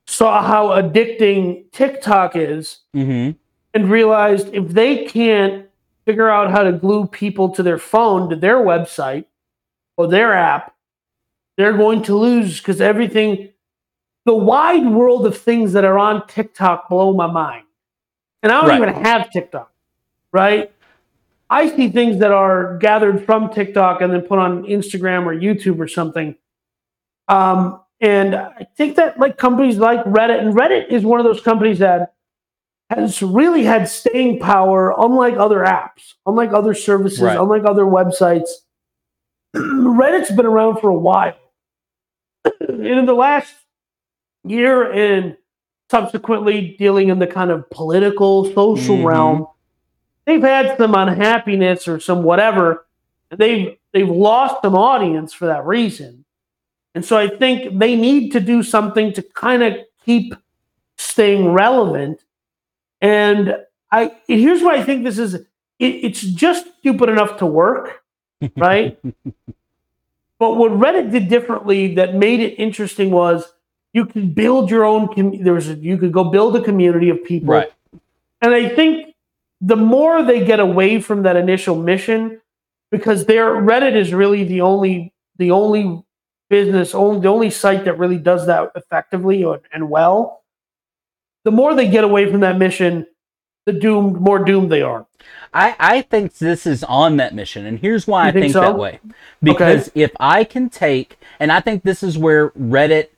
saw how addicting TikTok is mm-hmm. and realized if they can't figure out how to glue people to their phone to their website or their app, they're going to lose because everything, the wide world of things that are on TikTok blow my mind. And I don't Right. even have TikTok, right? I see things that are gathered from TikTok and then put on Instagram or YouTube or something. Um, and I think that like companies like Reddit, and Reddit is one of those companies that has really had staying power, unlike other apps, unlike other services, Right. unlike other websites. Reddit's been around for a while. and in the last year and subsequently dealing in the kind of political, social Mhm. realm, they've had some unhappiness or some whatever. And they've they've lost some audience for that reason. And so I think they need to do something to kind of keep staying relevant. And I here's why I think this is it, it's just stupid enough to work, right? but what Reddit did differently that made it interesting was you could build your own com- there was a, you could go build a community of people. Right. And I think the more they get away from that initial mission, because their Reddit is really the only the only business, only the only site that really does that effectively or, and well. The more they get away from that mission, the doomed more doomed they are. I, I think this is on that mission, and here's why You I think think so? that way. Because if I can take, and I think this is where Reddit,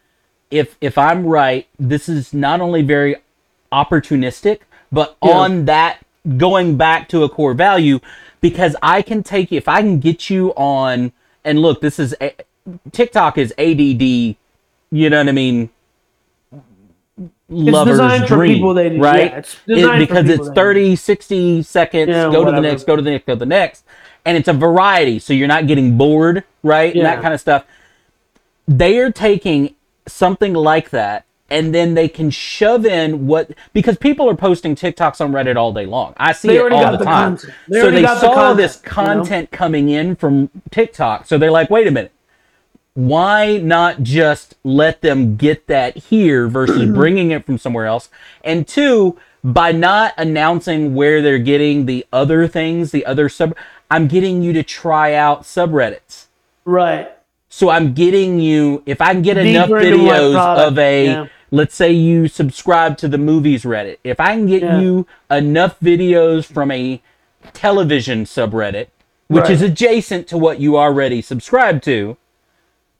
if if I'm right, this is not only very opportunistic, but Yeah. on that going back to a core value, because I can take you if I can get you on and look, this is a, TikTok is ADD. You know what I mean? Lover's designed for dream, people they- right? yeah, it's It- because it's they- 30, 60 seconds. Yeah, go to the next. Go to the next. Go to the next. And it's a variety, so you're not getting bored, right? And that kind of stuff. They are taking something like that and then they can shove in what because people are posting TikToks on Reddit all day long. I see it all the, the time. They so they got the saw content, this you know? content coming in from TikTok. So they're like, wait a minute. Why not just let them get that here versus bringing it from somewhere else? And two, by not announcing where they're getting the other things, the other sub, I'm getting you to try out subreddits. Right. So I'm getting you if I can get enough Deeper my videos of a yeah. let's say you subscribe to the movies Reddit. If I can get Yeah. you enough videos from a television subreddit, which Right. is adjacent to what you already subscribe to,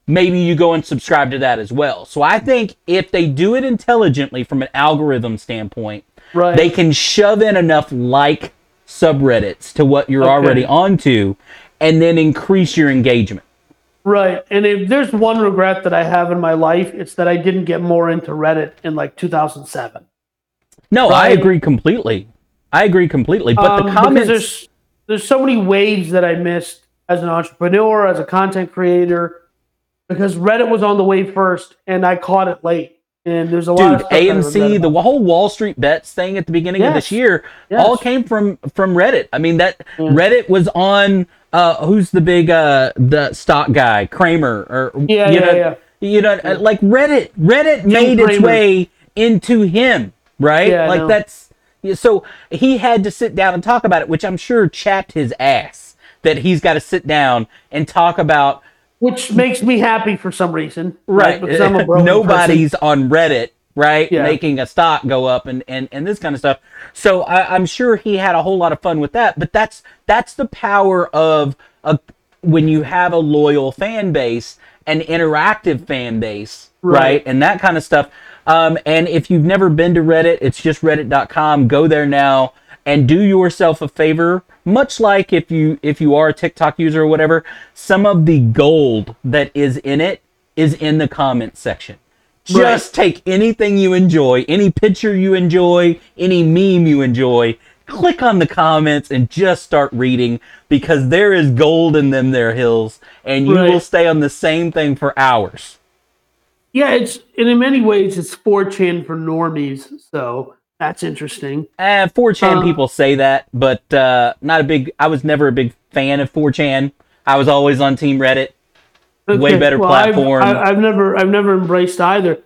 maybe you go and subscribe to that as well. So I think if they do it intelligently from an algorithm standpoint, Right. they can shove in enough like subreddits to what you're Okay. already onto and then increase your engagement. Right. And if there's one regret that I have in my life, it's that I didn't get more into Reddit in like 2007. No, I agree completely. I agree completely. But Um, the comments, there's there's so many waves that I missed as an entrepreneur, as a content creator, because Reddit was on the wave first, and I caught it late. And there's a lot of dude, stuff that I regret AMC, the whole Wall Street bets thing at the beginning of this year, Yes. all came from from Reddit. I mean that Reddit was on. Uh, who's the big uh the stock guy, Cramer, or Yeah, you yeah, know, yeah. you know, uh, like Reddit. Reddit made its way into him, right? Yeah, like that's so he had to sit down and talk about it, which I'm sure chapped his ass that he's got to sit down and talk about which makes me happy for some reason. right Because I'm a broken nobody's on reddit right Yeah. making a stock go up and, and and this kind of stuff so I, i'm sure he had a whole lot of fun with that but that's that's the power of a when you have a loyal fan base an interactive fan base right, Right. and that kind of stuff um, and if you've never been to reddit it's just reddit.com go there now and do yourself a favor much like if you if you are a tiktok user or whatever some of the gold that is in it is in the comments section. Just take anything you enjoy any picture you enjoy any meme you enjoy click on the comments and just start reading because there is gold in them there hills and you Right. will stay on the same thing for hours. Yeah, it's and in many ways it's 4chan for normies, so that's interesting. Eh, 4chan Uh, people say that, but uh, not a big. I was never a big fan of 4chan. I was always on Team Reddit. Way better I've- platform. I've, I've never I've never embraced either.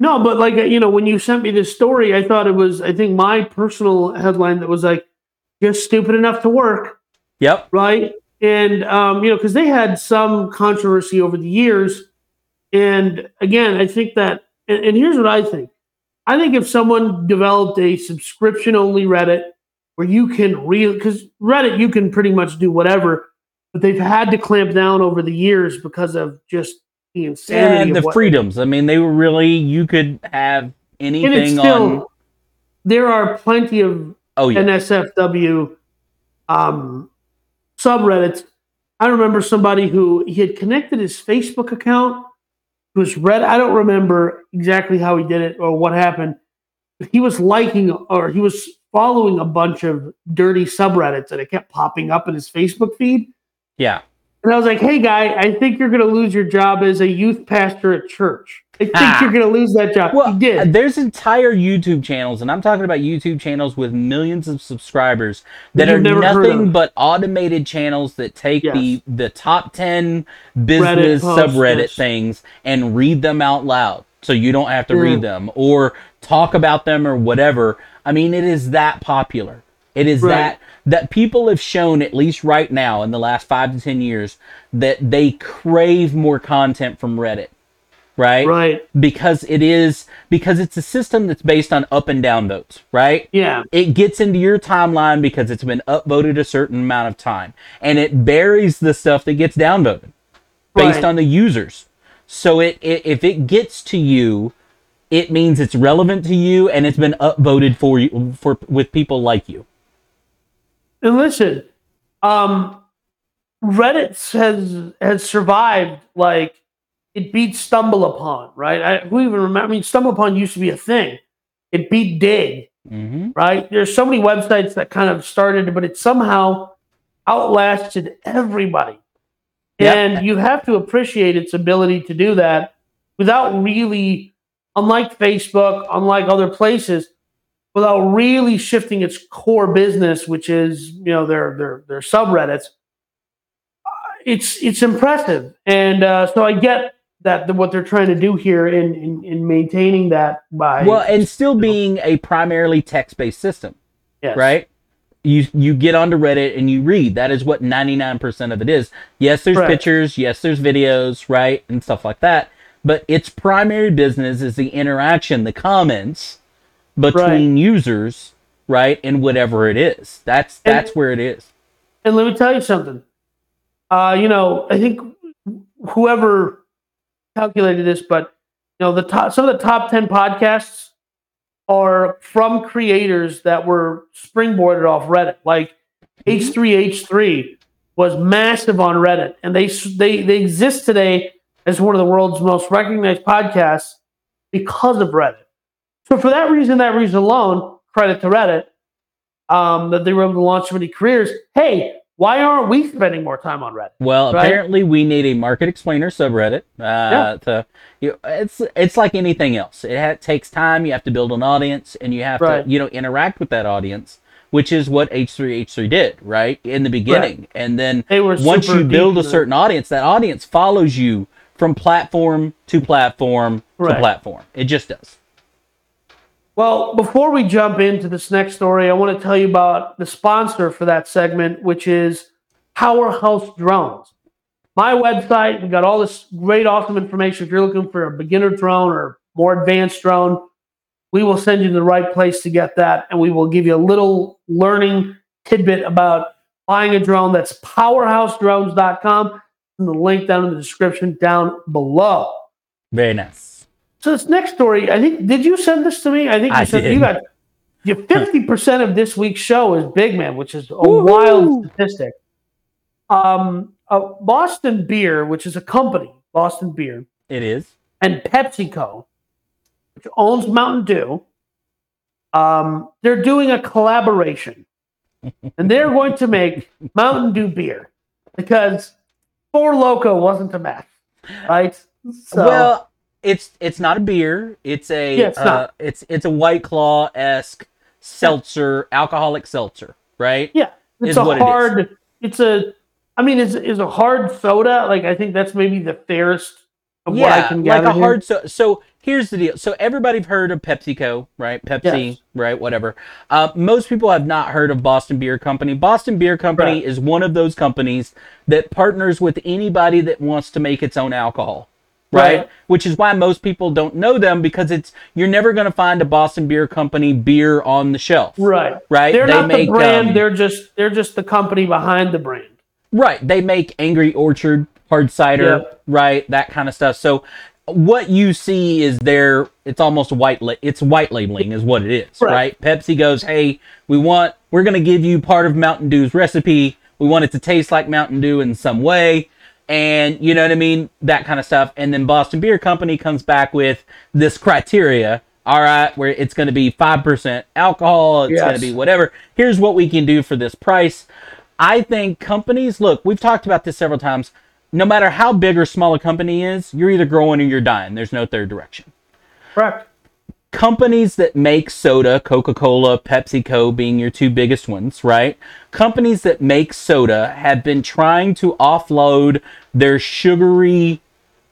No, but like you know, when you sent me this story, I thought it was I think my personal headline that was like just stupid enough to work, Yep. right? And um, you know, because they had some controversy over the years. And again, I think that and, and here's what I think. I think if someone developed a subscription only Reddit where you can real because Reddit you can pretty much do whatever, but they've had to clamp down over the years because of just the insanity And of the freedoms. I mean, they were really. You could have anything still on. there are plenty of Oh yeah. NSFW um, subreddits. I remember somebody who he had connected his Facebook account to his Reddit. I don't remember exactly how he did it or what happened. But he was liking or he was following a bunch of dirty subreddits and it kept popping up in his Facebook feed. yeah. And I was like, hey, guy, I think you're going to lose your job as a youth pastor at church. I think Ah. you're going to lose that job. Well, there's entire YouTube channels, and I'm talking about YouTube channels with millions of subscribers that That are nothing but automated channels that take the Yes. the top ten business posts, subreddit yes. things and read them out loud, so you don't have to Yeah. read them or talk about them or whatever. I mean, it is that popular. It is Right. that that people have shown at least right now in the last five to ten years that they crave more content from Reddit. Right? right. because it is because it's a system that's based on up and down votes, right? Yeah. It gets into your timeline because it's been upvoted a certain amount of time, and it buries the stuff that gets downvoted based Right. on the users. So it, it if it gets to you, it means it's relevant to you and it's been upvoted for you for with people like you. And listen, um, Reddit has has survived like it beat StumbleUpon, right? I, who even remember? I mean, StumbleUpon used to be a thing. It beat Digg, hmm right? There's so many websites that kind of started, but it somehow outlasted everybody. Yep. And you have to appreciate its ability to do that without really, unlike Facebook, unlike other places, without really shifting its core business, which is you know their their their subreddits. Uh, It's it's impressive, and uh, so I get that the, what they're trying to do here in, in in maintaining that by Well, and still being a primarily text-based system, yes. right? You you get onto Reddit and you read. That is what 99% of it is. Yes, there's Correct. pictures, yes, there's videos, right? And stuff like that. But its primary business is the interaction, the comments between users, right? And whatever it is. That's And- that's where it is. And let me tell you something. Uh, you know, I think whoever calculated this, but you know, the top some of the top ten podcasts are from creators that were springboarded off Reddit. Like H3H3 was massive on Reddit, and they they they exist today as one of the world's most recognized podcasts because of Reddit. So for that reason, that reason alone, credit to Reddit um, that they were able to launch so many careers. Hey, why aren't we spending more time on Reddit? Well, Right? apparently we need a market explainer subreddit. Uh, to you know, it's it's like anything else. It ha- takes time. You have to build an audience, and you have Right. to you know interact with that audience, which is what H3H3 did right in the beginning. And then once you build a it. certain audience, that audience follows you from platform to platform Right. to platform. It just does. Well, before we jump into this next story, I want to tell you about the sponsor for that segment, which is Powerhouse Drones. My website, we got all this great, awesome information. If you're looking for a beginner drone or more advanced drone, we will send you to the right place to get that, and we will give you a little learning tidbit about buying a drone. That's powerhousedrones.com, and the link down in the description down below. Very nice. So this next story, I think, did you send this to me? I think you I said did. you got your fifty percent of this week's show is Big Man, which is a Woohoo! wild statistic. Um, uh, Boston Beer, which is a company, Boston Beer, It is. and PepsiCo, which owns Mountain Dew, um, they're doing a collaboration, and they're going to make Mountain Dew beer because Four Loko wasn't a match, right? So, well, it's it's not a beer. It's a Yeah, it's uh, it's it's a White Claw esque seltzer, alcoholic seltzer, right? Yeah, it's is a it is. hard. it's a. I mean, it's, it's a hard soda. Like I think that's maybe the fairest of what I yeah, can like a here. hard. So so here's the deal. So everybody've heard of PepsiCo, right? Pepsi, Yes. right? Whatever. Uh, most people have not heard of Boston Beer Company. Boston Beer Company Right. is one of those companies that partners with anybody that wants to make its own alcohol. Right? Right. which is why most people don't know them because it's you're never going to find a Boston Beer Company beer on the shelf. Right. Right? They're They not make, the brand. um, they're just they're just the company behind the brand. Right. They make Angry Orchard, hard cider, Yep. right? That kind of stuff. So what you see is there. it's almost white la- it's white labeling is what it is, Right. right. Pepsi goes, "Hey, we want we're going to give you part of Mountain Dew's recipe. We want it to taste like Mountain Dew in some way." And you know what I mean? That kind of stuff. And then Boston Beer Company comes back with this criteria. All right, where it's going to be 5% alcohol, it's going to be whatever. Here's what we can do for this price. I think companies, look, we've talked about this several times. No matter how big or small a company is, you're either growing or you're dying. There's no third direction. Correct. Companies that make soda, Coca Cola, PepsiCo being your two biggest ones, right? Companies that make soda have been trying to offload their sugary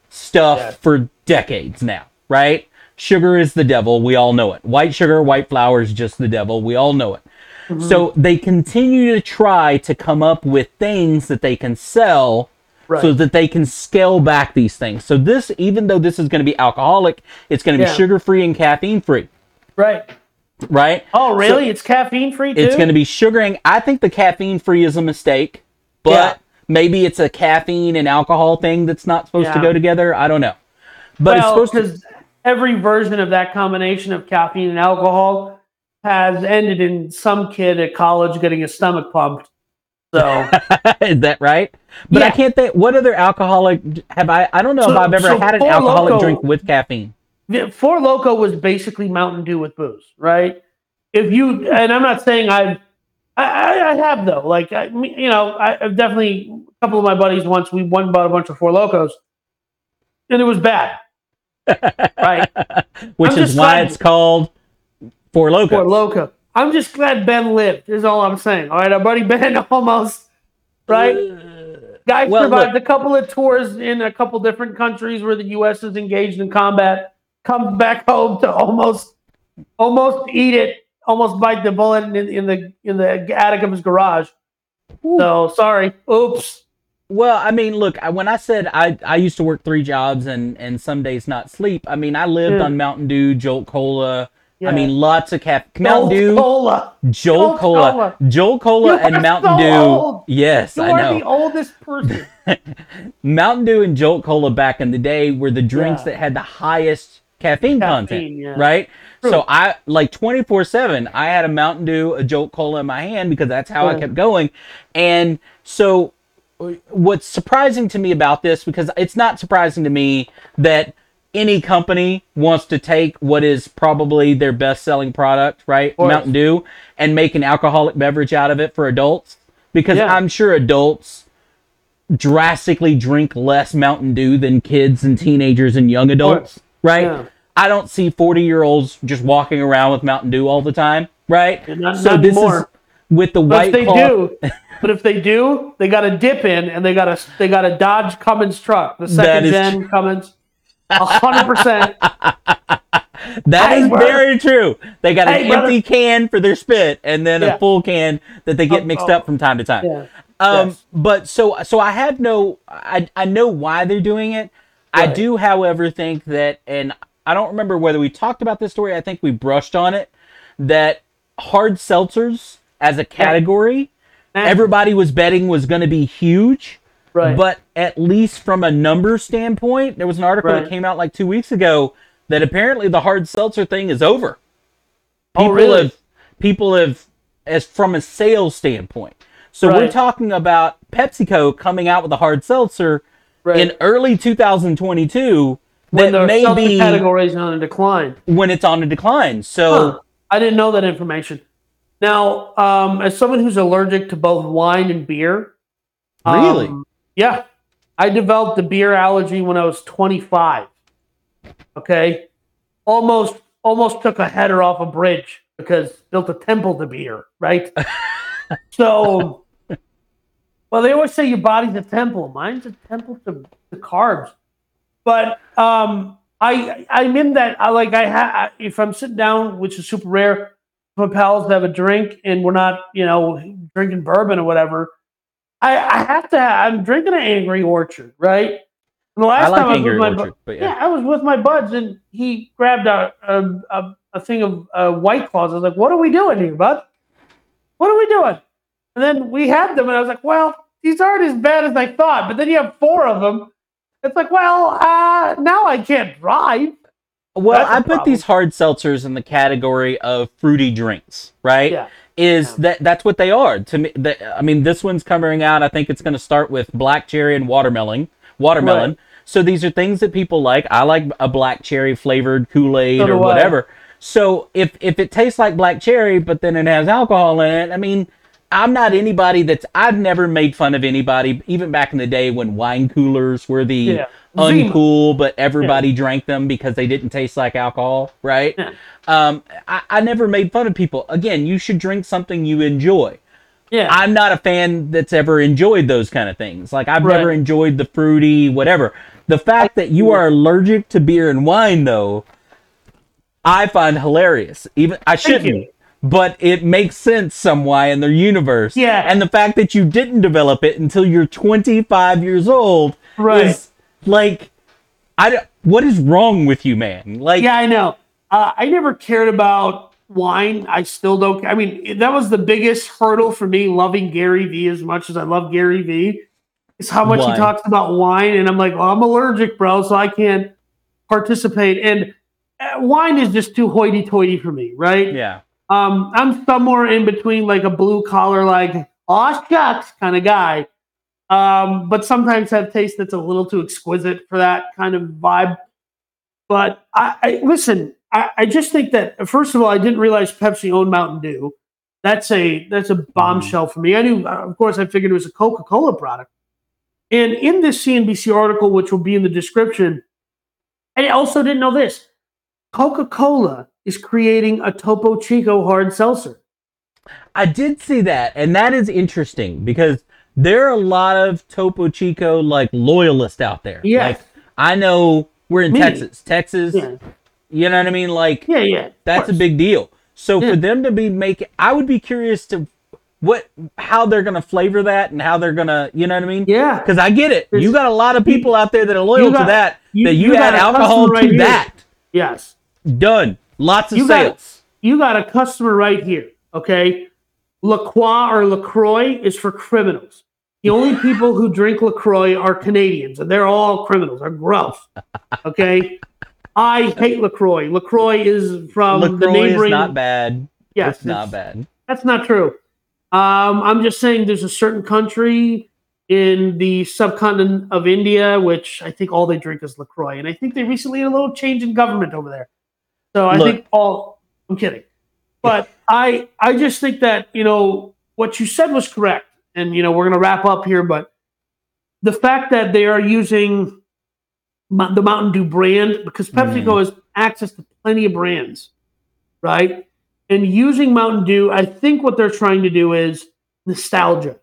stuff Yeah. for decades now, right? Sugar is the devil. We all know it. White sugar, white flour is just the devil. We all know it. Mm-hmm. So they continue to try to come up with things that they can sell Right. so that they can scale back these things. So this, even though this is going to be alcoholic, it's going to be Yeah. sugar free and caffeine free, right. right? Oh, really? it's caffeine free too. It's going to be sugaring. I think the caffeine free is a mistake, but Yeah. maybe it's a caffeine and alcohol thing that's not supposed to Yeah. go together. I don't know. But it's well, supposed to. because every version of that combination of caffeine and alcohol has ended in some kid at college getting his stomach pumped. So Is that right? But I can't think. What other alcoholic have I? I don't know if I've ever so had an alcoholic Loko- drink with caffeine. the Four Loko was basically Mountain Dew with booze, right? If you and I'm not saying I've I, I, I have though. Like I, you know, I, I've definitely a couple of my buddies once we one bought a bunch of Four Lokos, and it was bad. right, Which I'm is why glad- it's called Four Lokos. Four Loko. I'm just glad Ben lived. Is all I'm saying. All right, our buddy Ben almost right. Uh, Guy Well, survived a couple of tours in a couple different countries where the U.S. is engaged in combat. Comes back home to almost, almost eat it, almost bite the bullet in, in the in the attic of his garage. So sorry. Oops. Well, I mean, look, I, when I said I, I used to work three jobs and, and some days not sleep, I mean, I lived Yeah. on Mountain Dew, Jolt Cola. Yeah. I mean, lots of caffeine. Mountain Dew, Cola. Jolt Cola, Cola. Jolt Cola, and Mountain so Dew. old. Yes, You I know. the oldest person. Mountain Dew and Jolt Cola back in the day were the drinks Yeah. that had the highest caffeine, content, yeah. right? True. So I like 24/7 I had a Mountain Dew, a Jolt Cola in my hand because that's how I kept going. And so uh, what's surprising to me about this because it's not surprising to me that any company wants to take what is probably their best-selling product, right? Mountain Dew and make an alcoholic beverage out of it for adults because Yeah. I'm sure adults drastically drink less Mountain Dew than kids and teenagers and young adults, right? Yeah. I don't see 40 year olds just walking around with Mountain Dew all the time, right? Not- not anymore. with the But white if they claw. do, but if they do, they got to dip in and they got to they got a Dodge Cummins truck, the second is gen Cummins, a hundred percent. That Hey, is brother. very true. They got Hey, an brother. empty can for their spit and then Yeah. a full can that they get Oh, mixed oh. up from time to time. Yeah. Um, Yes. but so so I have no I I know why they're doing it. I do, however, think that and I don't remember whether we talked about this story. I think we brushed on it that hard seltzers as a category, everybody was betting was going to be huge. Right. But at least from a number standpoint, there was an article that came out like two weeks ago that apparently the hard seltzer thing is over. Oh, People really? have people have as from a sales standpoint. So we're talking about PepsiCo coming out with a hard seltzer Right. in early 2022 when that may be category is on a decline. when it's on a decline. So Huh. I didn't know that information. Now, um, as someone who's allergic to both wine and beer, um, Really? yeah, I developed a beer allergy when I was 25. Okay, almost almost took a header off a bridge because built a temple to beer, right? so, well, they always say your body's a temple. Mine's a temple to, to carbs. But um, I I'm in that. I like I ha- if I'm sitting down, which is super rare, my pals have a drink and we're not, you know, drinking bourbon or whatever. I, I have to. I'm drinking an Angry Orchard, right? And the last I like time I was Angry with my Orchard, bu- yeah. yeah. I was with my buds and he grabbed a a, a, a thing of uh, White Claws. I was like, "What are we doing here, bud? What are we doing?" And then we had them, and I was like, "Well, these aren't as bad as I thought." But then you have four of them. It's like, well, uh, now I can't drive. Well, That's I put problem. these hard seltzers in the category of fruity drinks, right? Yeah. Is that that's what they are to me? The, I mean, this one's coming out. I think it's going to start with black cherry and watermelon. Watermelon. Right. So these are things that people like. I like a black cherry flavored Kool Aid So or I. whatever. So if if it tastes like black cherry, but then it has alcohol in it, I mean, I'm not anybody that's. I've never made fun of anybody, even back in the day when wine coolers were the Yeah. Uncool, but everybody drank them because they didn't taste like alcohol, right? Yeah. Um, I, I never made fun of people. Again, you should drink something you enjoy. Yeah. I'm not a fan that's ever enjoyed those kind of things. Like I've Right. never enjoyed the fruity, whatever. The fact that you are allergic to beer and wine, though, I find hilarious. Even I shouldn't, you. But it makes sense some way in their universe. Yeah. And the fact that you didn't develop it until you're 25 years old Right. is like, I what is wrong with you, man? Like, Yeah, I know. Uh, I never cared about wine. I still don't. I mean, that was the biggest hurdle for me loving Gary Vee as much as I love Gary Vee. Is how much Wine. he talks about wine, and I'm like, well, I'm allergic, bro, so I can't participate. And uh, wine is just too hoity-toity for me, right? yeah. Um, I'm somewhere in between, like a blue collar, like aw shucks kind of guy. Um, but sometimes have taste that's a little too exquisite for that kind of vibe. But I, I listen. I, I just think that first of all, I didn't realize Pepsi owned Mountain Dew. That's a that's a bombshell for me. I knew, of course, I figured it was a Coca Cola product. And in this CNBC article, which will be in the description, I also didn't know this. Coca Cola is creating a Topo Chico hard seltzer. I did see that, and that is interesting because there are a lot of Topo Chico like loyalists out there. Yes. Like I know we're in Me. Texas. Texas, Yeah, you know what I mean? Like yeah, yeah. that's a big deal. So Yeah. for them to be making I would be curious to what how they're gonna flavor that and how they're gonna you know what I mean? Yeah, Because I get it. There's- You got a lot of people out there that are loyal got- to that. you- that you, you add got alcohol to here. that. yes. Done. Lots of You got- sales. You got a customer right here. Okay, LaCroix or Lacroix is for criminals. The only people who drink Lacroix are Canadians, and they're all criminals. They're gross. Okay, I hate Lacroix. Lacroix is from the LaCroix neighboring. is not bad. yes, it's not bad. That's not true. Um, I'm just saying there's a certain country in the subcontinent of India, which I think all they drink is LaCroix. And I think they recently had a little change in government over there. So I Look. think all, I'm kidding. But I, I just think that, you know, what you said was correct. And, you know, we're going to wrap up here, but the fact that they are using the Mountain Dew brand, because PepsiCo has access to plenty of brands, right? And using Mountain Dew, I think what they're trying to do is nostalgia.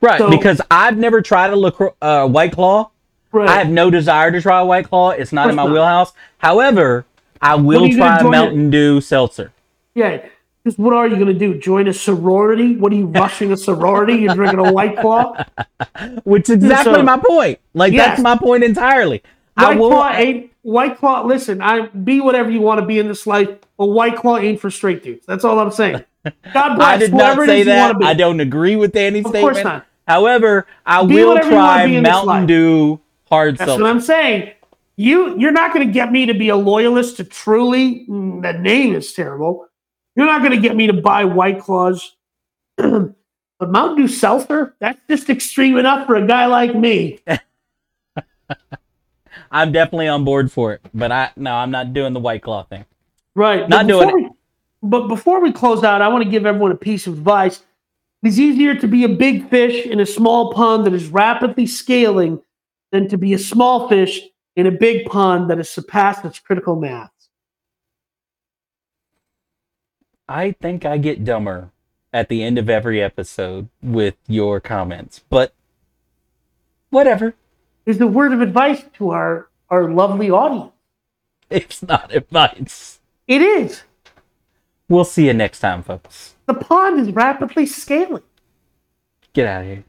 Right, So- because I've never tried a LaCroix, uh, White Claw. Right. I have no desire to try a White Claw. It's not in my not. wheelhouse. However, I will are you gonna try a Mountain Dew seltzer. yeah. Because what are you going to do? Join a sorority? What are you rushing a sorority? You're drinking a White Claw? Which is exactly So- my point. Like Yes. that's my point entirely. I White will. Claw ain't White Claw. Listen, I be whatever you want to be in this life, but White Claw ain't for straight dudes. That's all I'm saying. God bless. I did not say that. I don't agree with Danny's Of course statement. not. However, I Be will try Mountain. Dew hard seltzer. That's seltzer. what I'm saying. You you're not going to get me to be a loyalist to Truly. Mm, the name is terrible. You're not going to get me to buy White Claws. but Mountain Dew seltzer, that's just extreme enough for a guy like me. I'm definitely on board for it, but I no, I'm not doing the White Claw thing. Right. Not doing it. we- but before we close out, I want to give everyone a piece of advice. It's easier to be a big fish in a small pond that is rapidly scaling than to be a small fish in a big pond that has surpassed its critical mass. I think I get dumber at the end of every episode with your comments, but whatever. Is a word of advice to our, our lovely audience. It's not advice. It is. We'll see you next time, folks. The pond is rapidly scaling. Get out of here.